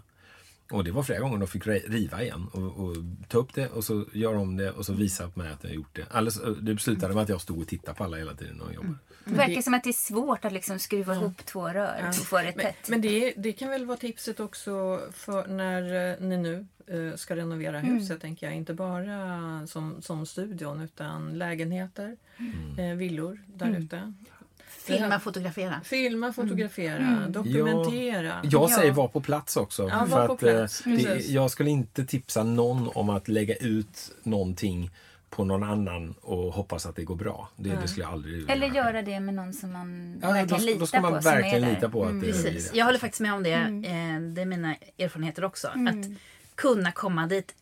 Och det var flera gånger de fick ri- riva igen och, och ta upp det och så göra om det och så visa på mig att jag gjort det. Alldeles, det slutade med att jag stod och tittade på alla hela tiden och jobbade. Det verkar som att det är svårt att liksom skruva ihop två rör och få det Men, tätt. men det, det kan väl vara tipset också för när eh, ni nu eh, ska renovera huset, tänker jag. Inte bara som, som studion, utan lägenheter, eh, villor där ute. Filma, fotografera. Filma, fotografera, dokumentera. Jag säger var på plats också. Ja, för var på att, plats. det, jag skulle inte tipsa någon om att lägga ut någonting på någon annan och hoppas att det går bra. Det, det skulle jag aldrig vilja Eller göra det med någon som man Ja, då, verkligen litar då ska man på. verkligen lita på att Mm. det Precis. Jag håller faktiskt med om det. Eh, Det är mina erfarenheter också. Att kunna komma dit.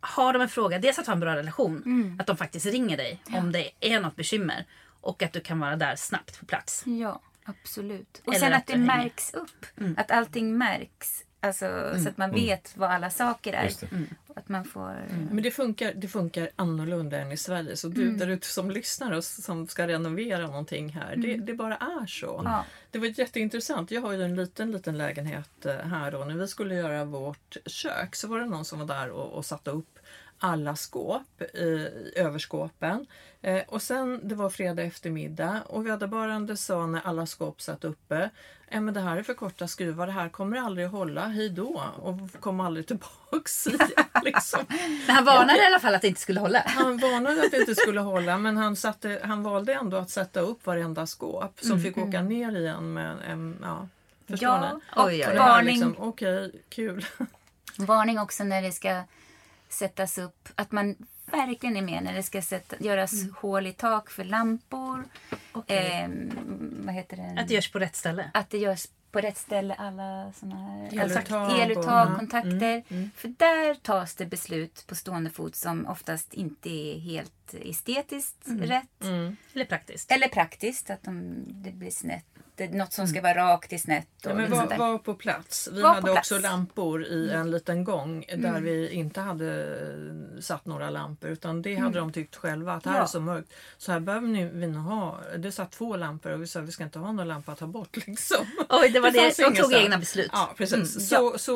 Har de en fråga, dels att ha en bra relation. Att de faktiskt ringer dig om det är något bekymmer. Och att du kan vara där snabbt på plats. Ja, absolut. Och Eller sen att att det märks upp. Att allting märks. Alltså, Så att man vet vad alla saker är. Just det. Att man får... Men det funkar, det funkar annorlunda än i Sverige. Så du där ute som lyssnar och som ska renovera någonting här, det, det bara är så. Ja. Det var jätteintressant. Jag har ju en liten, liten lägenhet eh, här då. När vi skulle göra vårt kök så var det någon som var där och, och satte upp alla skåp i överskåpen. Eh, och sen, det var fredag eftermiddag och vederbörande sa när alla skåp satt uppe eh, men det här är för korta skruvar, det här kommer aldrig att hålla, hej då och kom aldrig tillbaks igen. Liksom. Men han varnade i alla fall att det inte skulle hålla. Han varnade att det inte skulle hålla men han, satte, han valde ändå att sätta upp varenda skåp som fick åka ner igen med en... Ja, förstår Ja, ni? och Oj, oj, varning, liksom, okej, kul. varning också när det ska sättas upp. Att man verkligen är med när det ska sätta, göras hål i tak för lampor. Ehm, vad heter det? Att det görs på rätt ställe. att det görs på rätt ställe, alla såna här Eluttag och- eluttag Mm, kontakter. För där tas det beslut på stående fot som oftast inte är helt estetiskt rätt. Eller praktiskt. Eller praktiskt, att de, det blir snett. Det något som ska vara rakt är snett. Och Ja, men sånt var, var på plats. Vi Var hade plats. också lampor i en liten gång där vi inte hade satt några lampor utan det hade de tyckt själva att här Ja. är så mörkt. Så här behöver ni, vi nog ha. Det satt två lampor och vi sa att vi ska inte ha någon lampa att ta bort liksom. Oj, det var det. fanns De tog här. egna beslut. Ja, precis. Mm, så, så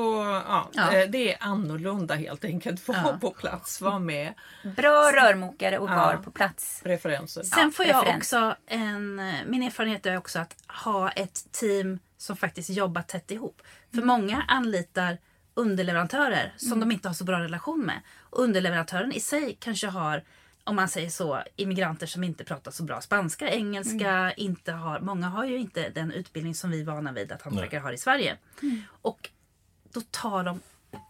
ja, eh, det är annorlunda helt enkelt. Var på plats, var med. Bra rörmokare och Ja. var på plats. Referenser. Sen får jag referens. också en... Min erfarenhet är också att ha ett team som faktiskt jobbar tätt ihop. För många anlitar underleverantörer som de inte har så bra relation med. Underleverantören i sig kanske har, om man säger så, immigranter som inte pratar så bra spanska, engelska, inte har, många har ju inte den utbildning som vi är vana vid att hantverkare har i Sverige. Och då tar de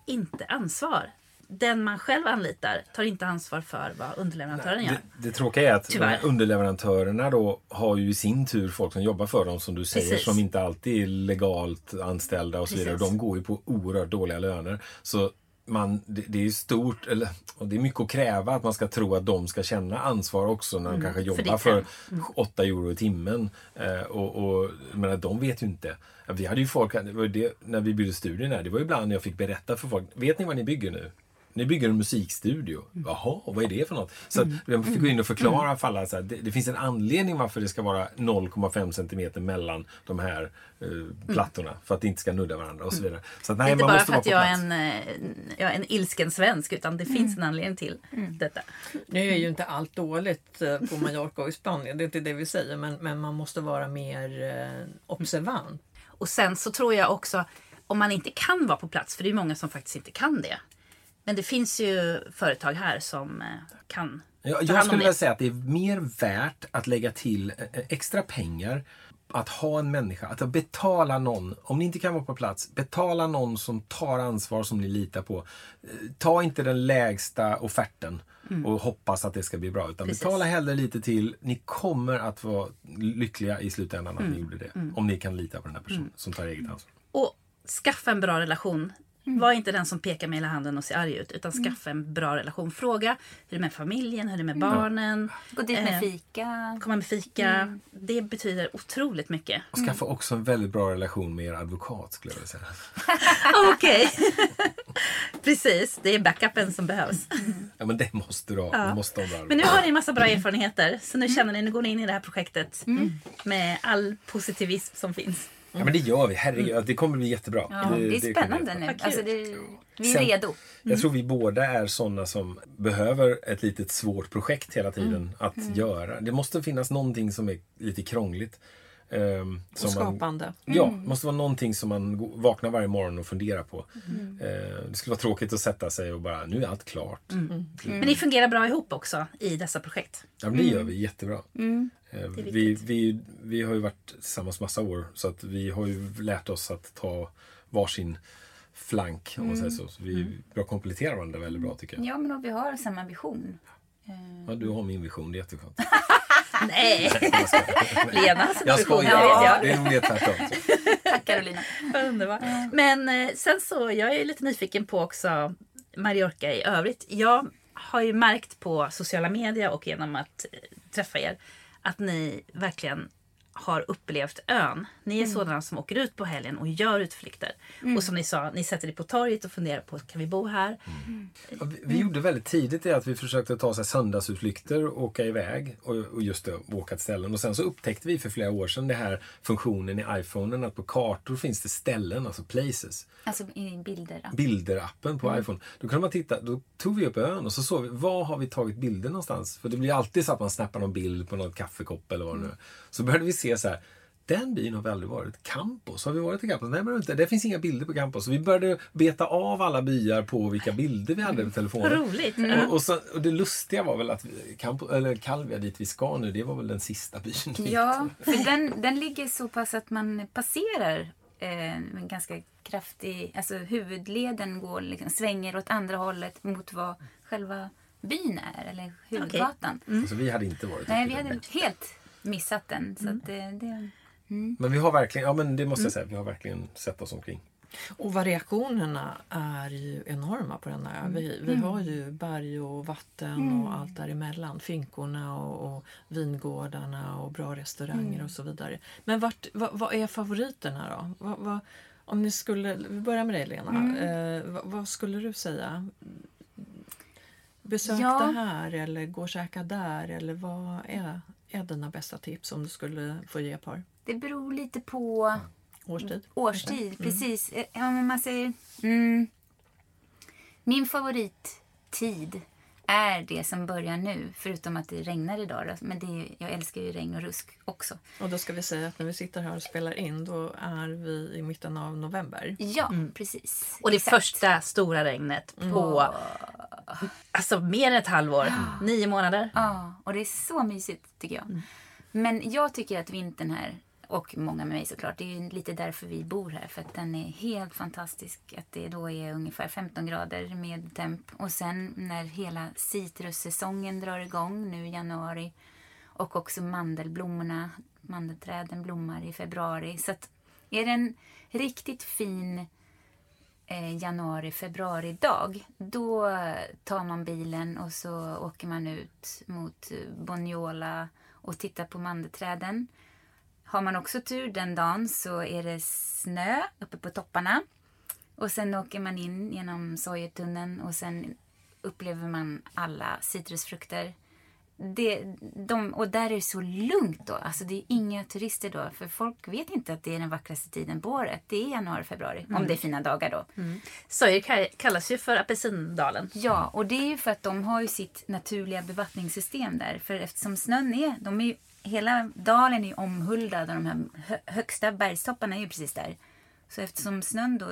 inte ansvar. Den man själv anlitar tar inte ansvar för vad underleverantören gör. Det, det tråkiga är att Tyvärr. underleverantörerna då har ju i sin tur folk som jobbar för dem som du säger Precis. som inte alltid är legalt anställda och så vidare. Precis. De går ju på oerhört dåliga löner. Så man, det, det är stort, eller, och det är mycket att kräva att man ska tro att de ska känna ansvar också när de kanske Mm. för jobbar för, hem. 8 euro i timmen. Eh, och, och, men de vet ju inte. Vi hade ju folk, det, när vi byggde studion här, det var ju ibland jag fick berätta för folk, vet ni vad ni bygger nu? Ni bygger en musikstudio. Jaha, vad är det för något? Så att jag fick gå in och förklara för alla. Så här, det, det finns en anledning varför det ska vara 0,5 centimeter mellan de här eh, plattorna. För att det inte ska nudda varandra och så vidare. Så att, nej, inte man bara måste för att jag är en, eh, jag är en ilsken svensk utan det finns en anledning till detta. Nu är ju inte allt dåligt eh, på Mallorca och i Spanien, det är inte det vi säger, men, men man måste vara mer eh, observant. Och sen så tror jag också om man inte kan vara på plats, för det är många som faktiskt inte kan det. Men det finns ju företag här som eh, kan Jag, Ta jag om skulle vilja säga att det är mer värt att lägga till eh, extra pengar att ha en människa, att betala någon, om ni inte kan vara på plats, betala någon som tar ansvar som ni litar på. Eh, Ta inte den lägsta offerten och hoppas att det ska bli bra. Utan Mm. Precis. betala hellre lite till. Ni kommer att vara lyckliga i slutändan att Mm. ni gjorde det. Om ni kan lita på den här personen som tar eget ansvar. Och skaffa en bra relation. Var inte den som pekar med hela handen och ser arg ut. Utan skaffa en bra relation. Fråga hur det är med familjen, hur det är med barnen. Gå dit med Eh, fika. Komma med fika. Det betyder otroligt mycket. Och skaffa också en väldigt bra relation med er advokat skulle jag vilja säga. Okej. Precis, det är backupen som behövs. Ja men det måste du ha. Ja. Du måste ha Men nu har ni en massa bra erfarenheter. Så nu känner ni, nu går ni in i det här projektet. Med all positivism som finns. Ja men det gör vi, herregud. Det kommer bli jättebra. Ja, det är kommer bli spännande nu. Alltså det, vi är Sen- redo. Jag tror vi båda är sådana som behöver ett litet svårt projekt hela tiden att göra. Det måste finnas någonting som är lite krångligt. Ehm, Och som man, skapande. ja, det måste vara någonting som man vaknar varje morgon och funderar på. Eh, det skulle vara tråkigt att sätta sig och bara, nu är allt klart. Men ni fungerar bra ihop också i dessa projekt. Ja, men det gör vi jättebra. Eh, är vi, vi, vi har ju varit tillsammans massa år så att vi har ju lärt oss att ta varsin flank om man säger så. så vi bra kompletterar varandra väldigt bra tycker jag. Ja, men och vi har samma vision. Ja, du har min vision, det är jätteskönt. Nej! Lena, Jag skojar. Ja, det är nog mer tvärtom. Tack Carolina. Underbart. Men eh, sen så, jag är lite nyfiken på också Mallorca i övrigt. Jag har ju märkt på sociala medier och genom att eh, träffa er att ni verkligen har upplevt ön. Ni är sådana som åker ut på helgen och gör utflykter. Och som ni sa, ni sätter er på torget och funderar på, kan vi bo här? Ja, vi, vi gjorde väldigt tidigt det att vi försökte ta så här söndagsutflykter och åka iväg och, och just det, åka till ställen. Och sen så upptäckte vi för flera år sedan det här funktionen i iPhonen att på kartor finns det ställen, alltså places. Alltså i bilder. Bilder-appen på iPhone. Då kunde man titta, då tog vi upp ön och så såg vi, var har vi tagit bilder någonstans? För det blir alltid så att man snappar någon bild på någon kaffekopp eller vad det nu är. Så började vi se så här, den byn har vi aldrig varit. Campos, har vi varit i Campos? Nej, men inte. Det finns inga bilder på Campos. Så vi började beta av alla byar på vilka bilder vi hade på telefonen. Roligt! Och, och, så, och det lustiga var väl att Campo, eller Calvia, dit vi ska nu, det var väl den sista byn Ja, för den, den ligger så pass att man passerar eh, en ganska kraftig... Alltså huvudleden går liksom, svänger åt andra hållet mot vad själva byn är, eller huvudgatan. Så vi hade inte varit Nej, vi hade helt missat den. Så att det, det, Men vi har verkligen, ja men det måste jag säga, vi har verkligen sett oss omkring. Och variationerna är ju enorma på den här. Vi, vi har ju berg och vatten och allt däremellan. Finkorna och, och vingårdarna och bra restauranger och så vidare. Men vart, vad, vad är favoriterna då? Vad, vad, om ni skulle, vi börjar med dig Lena. Eh, vad, vad skulle du säga? Besök Ja. det här eller gå och käka där eller vad är, är dina bästa tips om du skulle få ge ett par? det beror lite på Årstid? årstid. Precis. Eh, Ja, men man säger... Mm, min favorittid är det som börjar nu. Förutom att det regnar idag. Då. Men det, jag älskar ju regn och rusk också. Och då ska vi säga att när vi sitter här och spelar in då är vi i mitten av november. Ja, precis. Och det Exakt. första stora regnet på alltså, mer än ett halvår. Nio månader. Ja, och det är så mysigt tycker jag. Men jag tycker att vintern här, och många med mig såklart, det är ju lite därför vi bor här. För att den är helt fantastisk. Att det då är ungefär 15 grader med temp. Och sen när hela citrussäsongen drar igång nu i januari. Och också mandelblommorna, mandelträden blommar i februari. Så att är det en riktigt fin eh, januari, februari dag. Då tar man bilen och så åker man ut mot Boniola och tittar på mandelträden. Har man också tur den dagen så är det snö uppe på topparna. Och sen åker man in genom Sojetunneln och sen upplever man alla citrusfrukter. Det, de, och där är det så lugnt då. Alltså det är inga turister då. För folk vet inte att det är den vackraste tiden på året. Det är januari, februari. Om det är fina dagar då. Sojer ka- kallas ju för apelsindalen. Ja, och det är ju för att de har ju sitt naturliga bevattningssystem där. För eftersom snön är, de är hela dalen är ju omhuldad och de här hö, högsta bergstopparna är ju precis där. Så eftersom snön då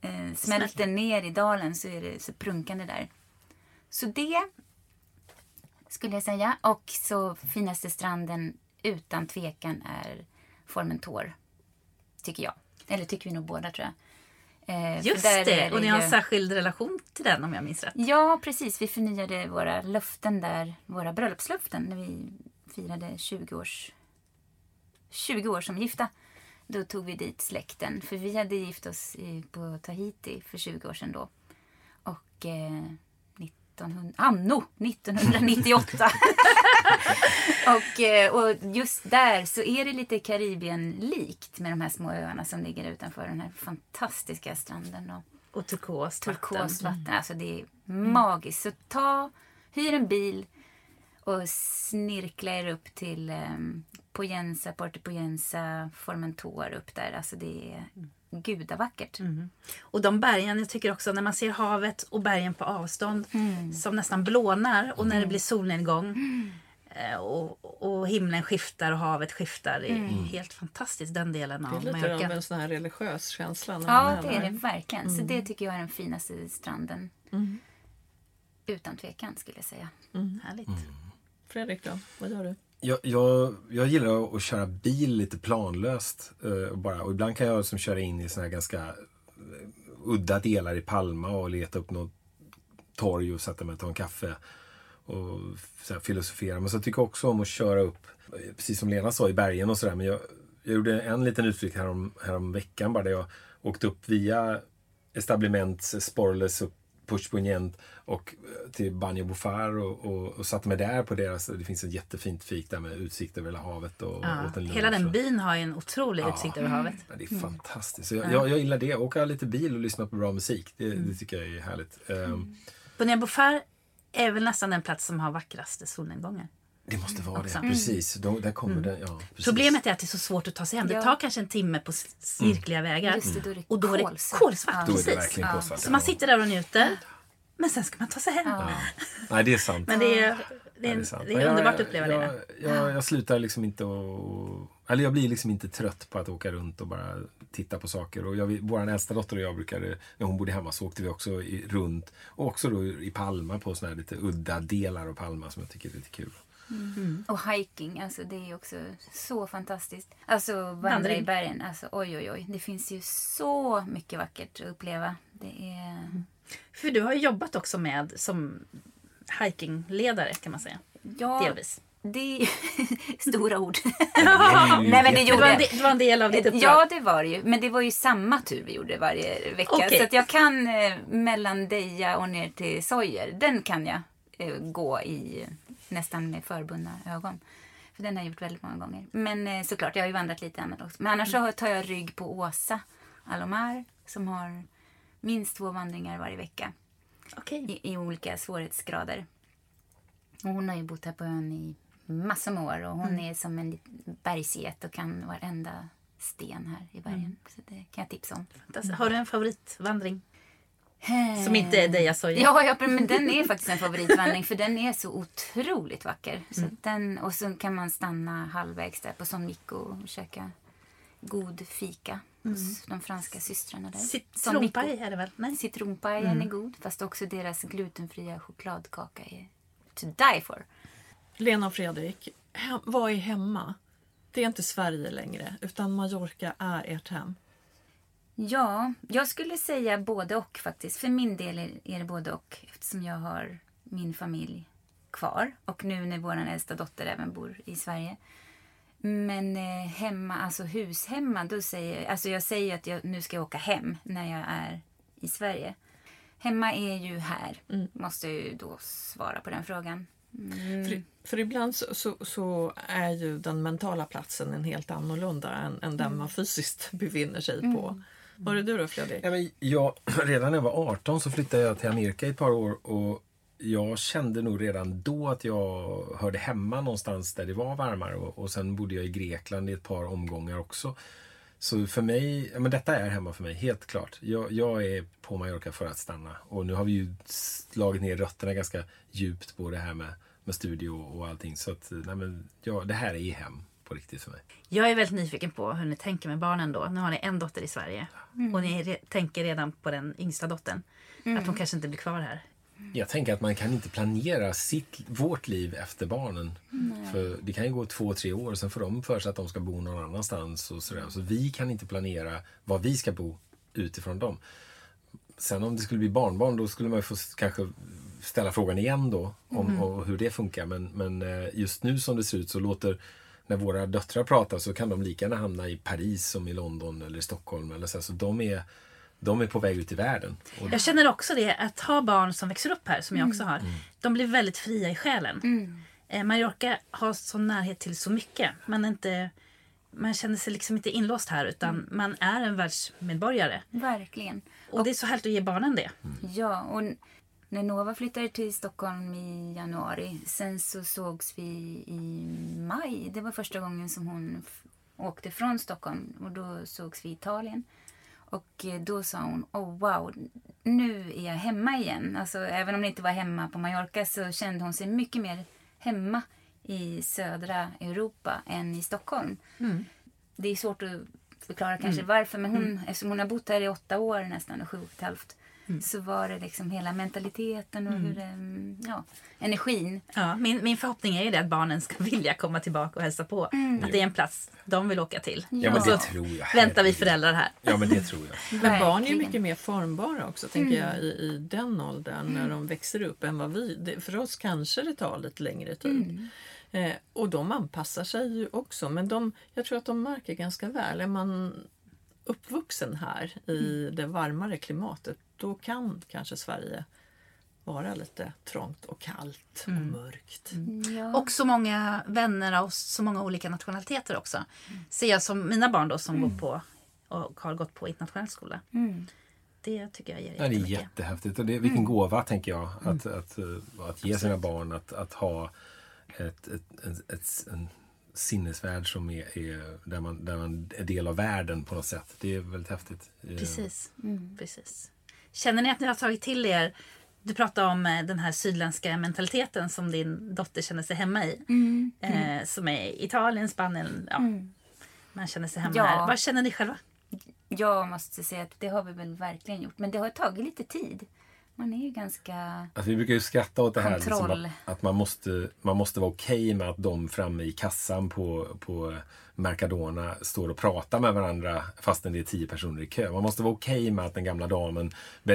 eh, smälter ner i dalen så är det så prunkande där. Så det skulle jag säga. Och så finaste stranden utan tvekan är Formentor. Tycker jag. Eller tycker vi nog båda tror jag. Eh, Just det, och ni har ju- en särskild relation till den om jag minns rätt. Ja, precis. Vi förnyade våra löften där, våra bröllopslöften, när vi firade 20 års 20 år som gifta. Då tog vi dit släkten, för vi hade gift oss i, på Tahiti för 20 år sedan då. Och eh, 1900, anno 1998. och, eh, och just där så är det lite Karibien-likt med de här små öarna som ligger utanför den här fantastiska stranden. Och, Och turkost turkost vatten. vatten. Alltså det är magiskt. Så ta, hyr en bil och snirkla er upp till um, Poyensa, Porto Poyensa, Formentor upp där. Alltså det är gudavackert. Och de bergen, jag tycker också när man ser havet och bergen på avstånd som nästan blånar och när det blir solnedgång eh, och, och himlen skiftar och havet skiftar. Det är helt fantastiskt den delen Det av är lite av Mallorca. en sån här religiös känsla. När man Ja, det är det verkligen. Så det tycker jag är den finaste stranden. Utan tvekan skulle jag säga. Härligt. Fredrik då, vad gör du? Jag, jag, jag gillar att köra bil lite planlöst. eh, bara. Och ibland kan jag liksom köra in i såna här ganska eh, udda delar i Palma och leta upp något torg och sätta mig och ta en kaffe. Och så här, filosofera. Men så tycker jag också om att köra upp, eh, precis som Lena sa, i bergen och sådär. Men jag, jag gjorde en liten utflykt härom, härom veckan bara där jag åkte upp via Establiments, eh, Sporles upp Push Pugnent och eh, till Banjo Bofar och, och, och satte mig där på deras, det finns ett jättefint fik där med utsikt över hela havet och, Ja, lunch hela den och- byn har ju en otrolig Ja. utsikt över havet. Ja, det är fantastiskt. Så jag, jag, jag gillar det. Åka lite bil och lyssna på bra musik. Det, det tycker jag är härligt. Ehm, Bonnier Bofar är väl nästan den plats som har vackraste solnedgångar. Det måste vara Också. det. Precis. De, där kommer det. Ja, precis. Problemet är att det är så svårt att ta sig hem. Det tar kanske en timme på cirkliga vägar. Just det, då är det Och då är det kolsvart. kolsvart. Ja. Då är det precis. verkligen kolsvart. Så man sitter där och njuter. Men sen ska man ta sig hem. Ja. Nej, det är sant. Men det är, det är, en, det är jag- underbart att uppleva jag, det. Jag, jag, jag slutar liksom inte att... Eller jag blir liksom inte trött på att åka runt och bara titta på saker. Och jag, vår äldsta dotter och jag brukade, när hon bodde hemma så åkte vi också i, runt. Och också då i Palma på såna här lite udda delar av Palma som jag tycker är lite kul. Och hiking, alltså det är också så fantastiskt. Alltså vandra Vandring. i bergen, alltså oj oj oj. Det finns ju så mycket vackert att uppleva. Det är... För du har jobbat också med som hikingledare kan man säga. Ja, Delvis. det är stora ord. Nej men det Det gjorde var, en, de- det var en del av ditt uppdrag. Ja, det var det ju. Men det var ju samma tur vi gjorde varje vecka. Okej. Så att jag kan eh, mellan Deja och ner till Sojer, den kan jag eh, gå i eh, nästan med förbundna ögon. För den har jag gjort väldigt många gånger. Men eh, såklart, jag har ju vandrat lite annat också. Men annars så tar jag rygg på Åsa Alomar som har minst två vandringar varje vecka Okej. i, i olika svårighetsgrader. Och hon har ju bott här på ön i massor med år och hon är som en bergsget och kan varenda sten här i bergen. Så det kan jag tipsa om. Har du en favoritvandring? Som inte är Deja Soja? Ja, ja, men den är faktiskt en favoritvandring för den är så otroligt vacker. Så att den, och så kan man stanna halvvägs där på Son Mikko och käka god fika hos de franska systrarna där. Citronpaj är det väl? Nej. Citronpajen är god, fast också deras glutenfria chokladkaka är to die for. Lena och Fredrik, hem, vad är hemma? Det är inte Sverige längre, utan Mallorca är ert hem. Ja, jag skulle säga både och faktiskt. För min del är- det både och eftersom jag har min familj kvar och nu när vår äldsta dotter även bor i Sverige. Men eh, hemma, alltså hushemma, då säger jag, alltså jag säger att jag nu ska jag åka hem när jag är i Sverige. Hemma är ju här, måste jag ju då svara på den frågan. För, för ibland så, så, så är ju den mentala platsen en helt annorlunda än, än den man fysiskt befinner sig på. Var det du då Fredrik? Ja, men jag, redan när jag var 18 så flyttade jag till Amerika i ett par år och jag kände nog redan då att jag hörde hemma någonstans där det var varmare och, och sen bodde jag i Grekland i ett par omgångar också. Så för mig, ja, men detta är hemma för mig, helt klart. Jag, jag är på Mallorca för att stanna och nu har vi ju slagit ner rötterna ganska djupt på det här med, med studio och allting. Så att, nej, men, ja, det här är hem på riktigt för mig. Jag är väldigt nyfiken på hur ni tänker med barnen då. Nu har ni en dotter i Sverige. Och ni re- tänker redan på den yngsta dottern. Att hon kanske inte blir kvar här Jag tänker att man kan inte planera sitt, vårt liv efter barnen. För Det kan ju gå två, tre år, sen får de för sig att de ska bo någon annanstans. Och sådär. Så vi kan inte planera var vi ska bo utifrån dem. Sen om det skulle bli barnbarn, då skulle man ju få kanske ställa frågan igen då om och hur det funkar. Men, men eh, just nu som det ser ut så låter när våra döttrar pratar så kan de lika gärna hamna i Paris som i London eller Stockholm. Eller så, så de, är, de är på väg ut i världen. Och Jag känner också det, att ha barn som växer upp här, som jag också har, de blir väldigt fria i själen. Eh, Mallorca har sån närhet till så mycket. Man, är inte, man känner sig liksom inte inlåst här, utan man är en världsmedborgare. Verkligen. Och det är så härligt att ge barnen det. Ja, och när Nova flyttade till Stockholm i januari, sen så sågs vi i maj. Det var första gången som hon åkte från Stockholm och då sågs vi i Italien. Och eh, då sa hon, oh wow, nu är jag hemma igen. Alltså även om det inte var hemma på Mallorca så kände hon sig mycket mer hemma i södra Europa än i Stockholm. Det är svårt att förklara kanske varför, men hon, eftersom hon har bott här i åtta år nästan, och sju och ett halvt, så var det liksom hela mentaliteten och hur mm, ja, energin. Ja, min, min förhoppning är ju det att barnen ska vilja komma tillbaka och hälsa på. Att det är en plats de vill åka till. Ja, men Och det så tror jag. väntar vi föräldrar här. Ja, men det tror jag. Men barn är ju mycket mer formbara också tänker jag i, i den åldern när de växer upp än vad vi. Det, för oss kanske det tar lite längre tid. Eh, och de anpassar sig ju också men de, jag tror att de märker ganska väl. Är man uppvuxen här i det varmare klimatet då kan kanske Sverige vara lite trångt och kallt och mörkt. Ja. Och så många vänner av så många olika nationaliteter också. Ser jag som mina barn då som går på och har gått på internationell skola. Mm. Det tycker jag ger Ja, det är jättehäftigt. Och det, vilken gåva, tänker jag, att, att, eh, att ge sina barn att, att ha ett, ett, ett, ett, en sinnesvärld som är, är där, man, där man är del av världen på något sätt. Det är väldigt häftigt. Eh, Precis. Precis. Känner ni att ni har tagit till er du pratade om eh, den här sydländska mentaliteten som din dotter känner sig hemma i. Mm. Eh, som är Italien, Spanien. Ja. Man känner sig hemma Ja. här. Vad känner ni själva? Jag måste säga att det har vi väl verkligen gjort. Men det har tagit lite tid. Man är ju ganska... Alltså, vi brukar ju skratta åt det här liksom att, att man måste, man måste vara okej med att de framme i kassan på, på Mercadona står och pratar med varandra fastän det är tio personer i kö. Man måste vara okej med att den gamla damen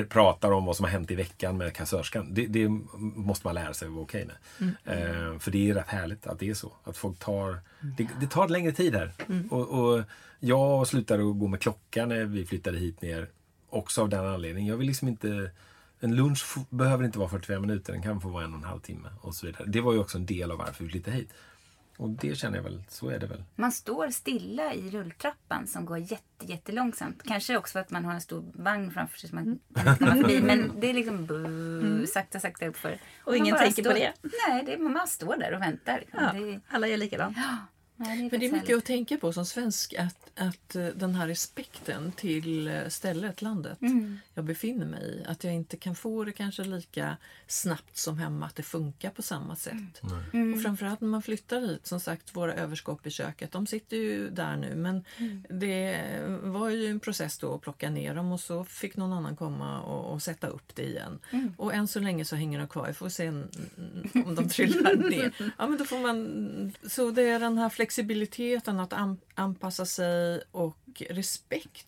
pratar om vad som har hänt i veckan med kassörskan. Det, det måste man lära sig att vara okej med. Eh, för det är rätt härligt att det är så. Att folk tar... Det, det tar längre tid här. Och, och jag slutade att gå med klocka när vi flyttade hit ner. Också av den anledningen. Jag vill liksom inte... En lunch behöver inte vara 45 minuter, den kan få vara en och en halv timme och så vidare. Det var ju också en del av varför vi flyttade hit. Och det känner jag väl, så är det väl. Man står stilla i rulltrappan som går jätte, jättelångsamt. Kanske också för att man har en stor vagn framför sig som man kan komma förbi. Men det är liksom bu, sakta, sakta uppför. Och man ingen tänker på står- det? Nej, det, man står där och väntar. Ja, Det, alla gör likadant. Nej, det är Men det är mycket att tänka på som svensk att, att eh, den här respekten till eh, stället, landet jag befinner mig i. Att jag inte kan få det kanske lika snabbt som hemma, att det funkar på samma sätt. Och framförallt när man flyttar hit, som sagt våra överskott i köket, de sitter ju där nu men det var ju en process då att plocka ner dem och så fick någon annan komma och, och sätta upp det igen. Och än så länge så hänger de kvar, vi får se om de trillar ner. Ja, men då får man, så det är den här flexibiliteten att an, anpassa sig och respekt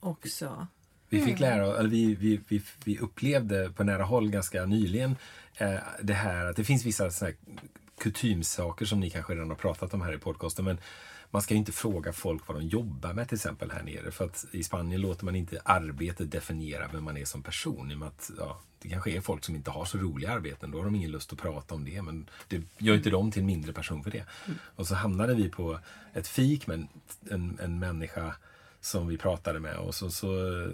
också. Vi fick lära eller vi, vi, vi, vi upplevde på nära håll ganska nyligen eh, det här att det finns vissa såna här kutymsaker som ni kanske redan har pratat om här i podcasten. Men man ska ju inte fråga folk vad de jobbar med till exempel här nere. För att i Spanien låter man inte arbetet definiera vem man är som person. I och med att, ja, det kanske är folk som inte har så roliga arbeten. Då har de ingen lust att prata om det. Men det gör inte dem till en mindre person för det. Och så hamnade vi på ett fik med en, en, en människa som vi pratade med och så, så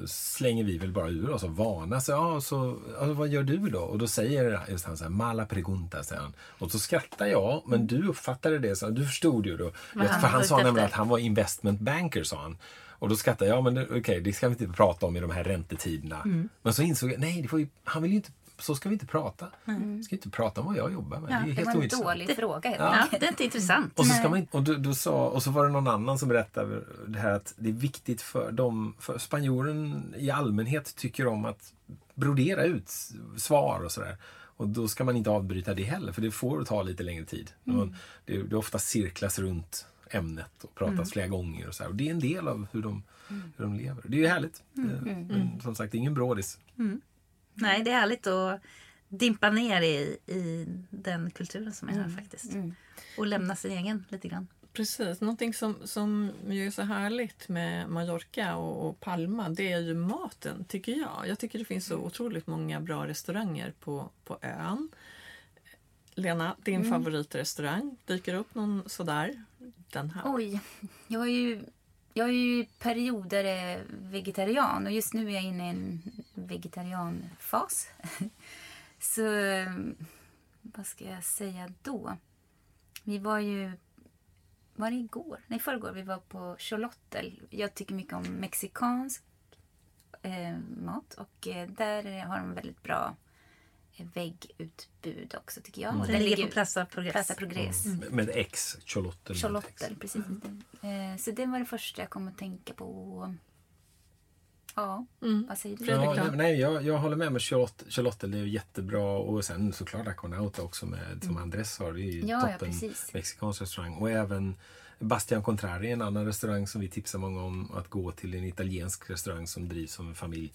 slänger vi väl bara ur oss av vana. Så, ja, så, ja, vad gör du då? Och då säger just han så här, mala pregunta, säger han. Och så skrattar jag, men du uppfattade det, så, du förstod ju då. Vad För han sa nämligen att han var investment banker, sa han. Och då skrattade jag, ja men det- okej, det ska vi inte prata om i de här räntetiderna. Mm. Men så insåg jag, nej, det ju, han vill ju inte, så ska vi inte prata. Mm. Vi ska inte prata om vad jag jobbar med. Ja, det är Det helt var en dålig fråga helt Ja, enkelt. det är inte intressant. Och så, ska man, och, då, då sa, och så var det någon annan som berättade det här att det är viktigt för dem, för spanjoren i allmänhet tycker om att brodera ut svar och sådär. Och då ska man inte avbryta det heller, för det får ta lite längre tid. Man, det, det ofta cirklas runt ämnet och pratas flera gånger. Och, så här. och det är en del av hur de, hur de lever. Det är ju härligt. Eh, Men som sagt, det är ingen brådis. Nej, det är härligt att dimpa ner i, i den kulturen som är här faktiskt. Och lämna sin egen lite grann. Precis, någonting som, som ju är så härligt med Mallorca och, och Palma det är ju maten tycker jag. Jag tycker det finns så otroligt många bra restauranger på, på ön. Lena, din favoritrestaurang, dyker upp någon sådär? Den här. Oj, jag är ju, jag är ju perioder eh, vegetarian och just nu är jag inne i en vegetarianfas. Så eh, vad ska jag säga då? Vi var ju, var det igår? Nej, förrgår. Vi var på Xolotl. Jag tycker mycket om mexikansk eh, mat och eh, där har de väldigt bra väggutbud också tycker jag. Och Den ligger på Plaza Progress. Plaza Progress. Med X, Charlotte. med X. Charlotte, precis. Eh, så det var det första jag kom att tänka på. Ja, vad säger du? Ja, nej, nej, jag, jag håller med med Charlotte. Charlotte det är jättebra. Och sen såklart Aconauta också med, som Andres har. Det är ju Mm. Ja, ja, toppen precis. mexikansk restaurang. Och även Bastian Contrari, en annan restaurang som vi tipsar många om att gå till. En italiensk restaurang som drivs som en familj.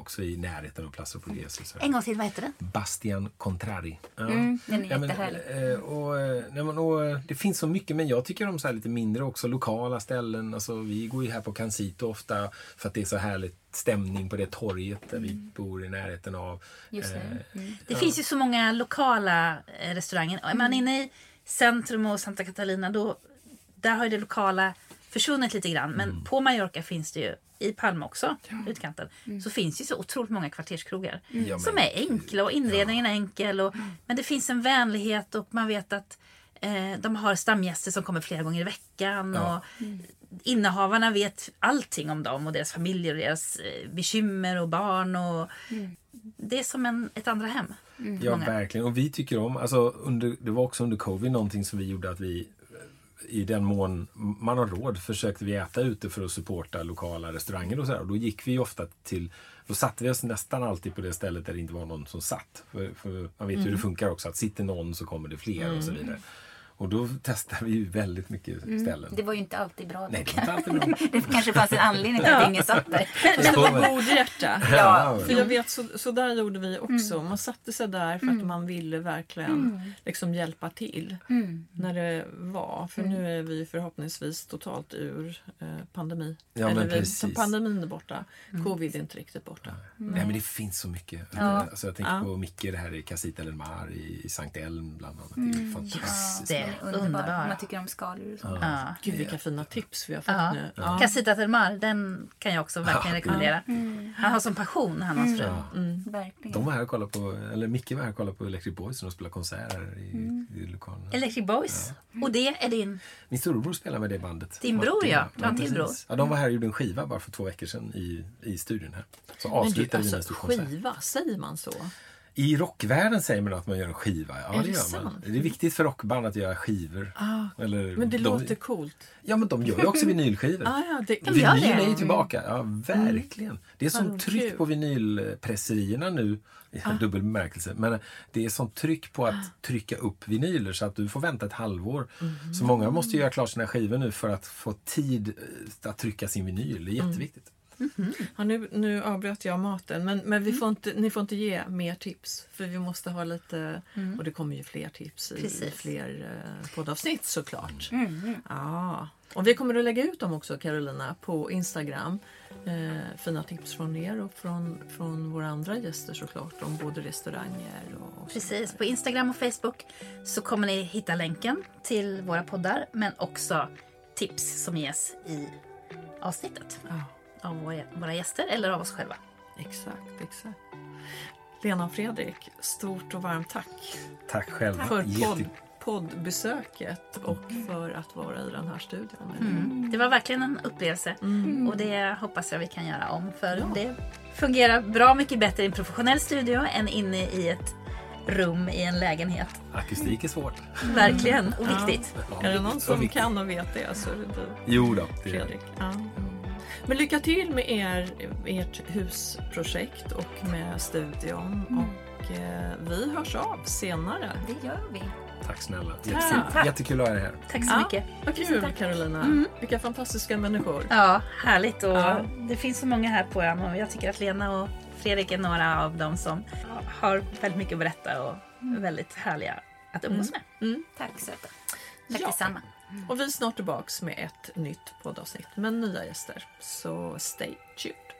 Också i närheten av Plaza här. En gång till, vad heter den? Bastian Contrari. Ja. Mm, den är Ja, men, eh, och, eh, nej, men, och, eh, det finns så mycket, men jag tycker om så lite mindre också, lokala ställen. Alltså, vi går ju här på Cancito ofta för att det är så härligt stämning på det torget där vi bor i närheten av. Mm. Just det. Eh, Mm. Det finns ju så många lokala restauranger. Är man inne i centrum och Santa Catalina då där har ju det lokala försvunnit lite grann. Men Mm. på Mallorca finns det ju, i Palma också, utkanten, Mm. så finns det ju så otroligt många kvarterskrogar. Ja, Som är enkla och inredningen är enkel. Och, Men det finns en vänlighet och man vet att eh, de har stamgäster som kommer flera gånger i veckan. Ja. Och Innehavarna vet allting om dem och deras familjer och deras eh, bekymmer och barn. Och Det är som en, ett andra hem. Ja, många. verkligen. Och vi tycker om, alltså, under, det var också under covid någonting som vi gjorde att vi i den mån man har råd försökte vi äta ute för att supporta lokala restauranger och så här. Och då gick vi ofta till, då satte vi oss nästan alltid på det stället där det inte var någon som satt. För, för man vet hur det funkar också, att sitter någon så kommer det fler och så vidare. Och då testade vi ju väldigt mycket ställen. Det var ju inte alltid bra. Nej, det var inte alltid bra. det kanske fanns en anledning till att ingen satt där. Men det var god hjärta. Ja, För jag vet, så, så där gjorde vi också. Man satte sig där för att man ville verkligen liksom hjälpa till när det var. För nu är vi förhoppningsvis totalt ur eh, pandemi. Ja, men Eller vi, precis. pandemin är borta. Covid är inte riktigt borta. Nej men det finns så mycket. Ja. Alltså, jag tänker Ja. på Micke, det här i Casita del Mar i, i Sankt Elm bland annat. Det är fantastiskt. det. Underbar. Underbara. Man tycker om skaldjur och så. Ja. Gud vilka fina tips vi har fått Ja. nu. Ja. Casita del Mar, den kan jag också verkligen rekommendera. Han har som passion, han och hans fru. Ja. Verkligen. De var här och kollade på, eller Micke var här och kollade på Electric Boys när de spelade konserter i, Mm. i lokalen. Electric Boys. Och det är din... Min storebror spelar med det bandet. Din bror, Martin. ja. Du har en till bror. Ja, de var här och gjorde en skiva bara för två veckor sedan i, i studion här. Så Men du, avslutade vi med en alltså, konsert. skiva, säger man så? I rockvärlden säger man att man gör en skiva. Ja, Är det gör man. Det är viktigt för rockband att göra skivor. Eller, Men det de, låter coolt. Ja, men de gör ju också vinylskivor. Ah, ja, det, De Vinyl är ju tillbaka. Ja, verkligen. Det är som tryck kul. på vinylpresserierna nu. I Ah. dubbel bemärkelse. Men det är som tryck på att trycka upp vinyler så att du får vänta ett halvår. Mm. Så många måste göra klart sina skivor nu för att få tid eh, att trycka sin vinyl. Det är jätteviktigt. Ja, nu, nu avbröt jag maten, men, men vi får inte, ni får inte ge mer tips. För vi måste ha lite, och det kommer ju fler tips i Precis. fler eh, poddavsnitt såklart. Mm, Ja. Och vi kommer att lägga ut dem också Carolina på Instagram. Eh, fina tips från er och från, från våra andra gäster såklart om både restauranger och, och Precis, på Instagram och Facebook så kommer ni hitta länken till våra poddar men också tips som ges i avsnittet Ja, av våra, våra gäster eller av oss själva. exakt, exakt. Lena och Fredrik, stort och varmt tack Tack själva. för podd, poddbesöket och för att vara i den här studion. Mm. Det var verkligen en upplevelse Mm. och det hoppas jag vi kan göra om för det fungerar bra mycket bättre i en professionell studio än inne i ett rum i en lägenhet. Akustik är svårt. Verkligen, och Ja. viktigt. Är det någon som kan och vet det så är det du, Jo då. Det är, Fredrik. Ja. Men lycka till med er, ert husprojekt och med studion. Mm. Och eh, vi hörs av senare. Det gör vi. Tack snälla. Jättekul, Jättekul att ha er här. Tack så Ja. mycket. Vad kul Carolina. Vilka fantastiska människor. Ja, härligt. Och Ja. Det finns så många här på ön och jag tycker att Lena och Fredrik är några av dem som har väldigt mycket att berätta och är väldigt härliga att umgås med. Tack söta. Tack Ja. detsamma. Och vi är snart tillbaks med ett nytt poddavsnitt med nya gäster. Så stay tuned.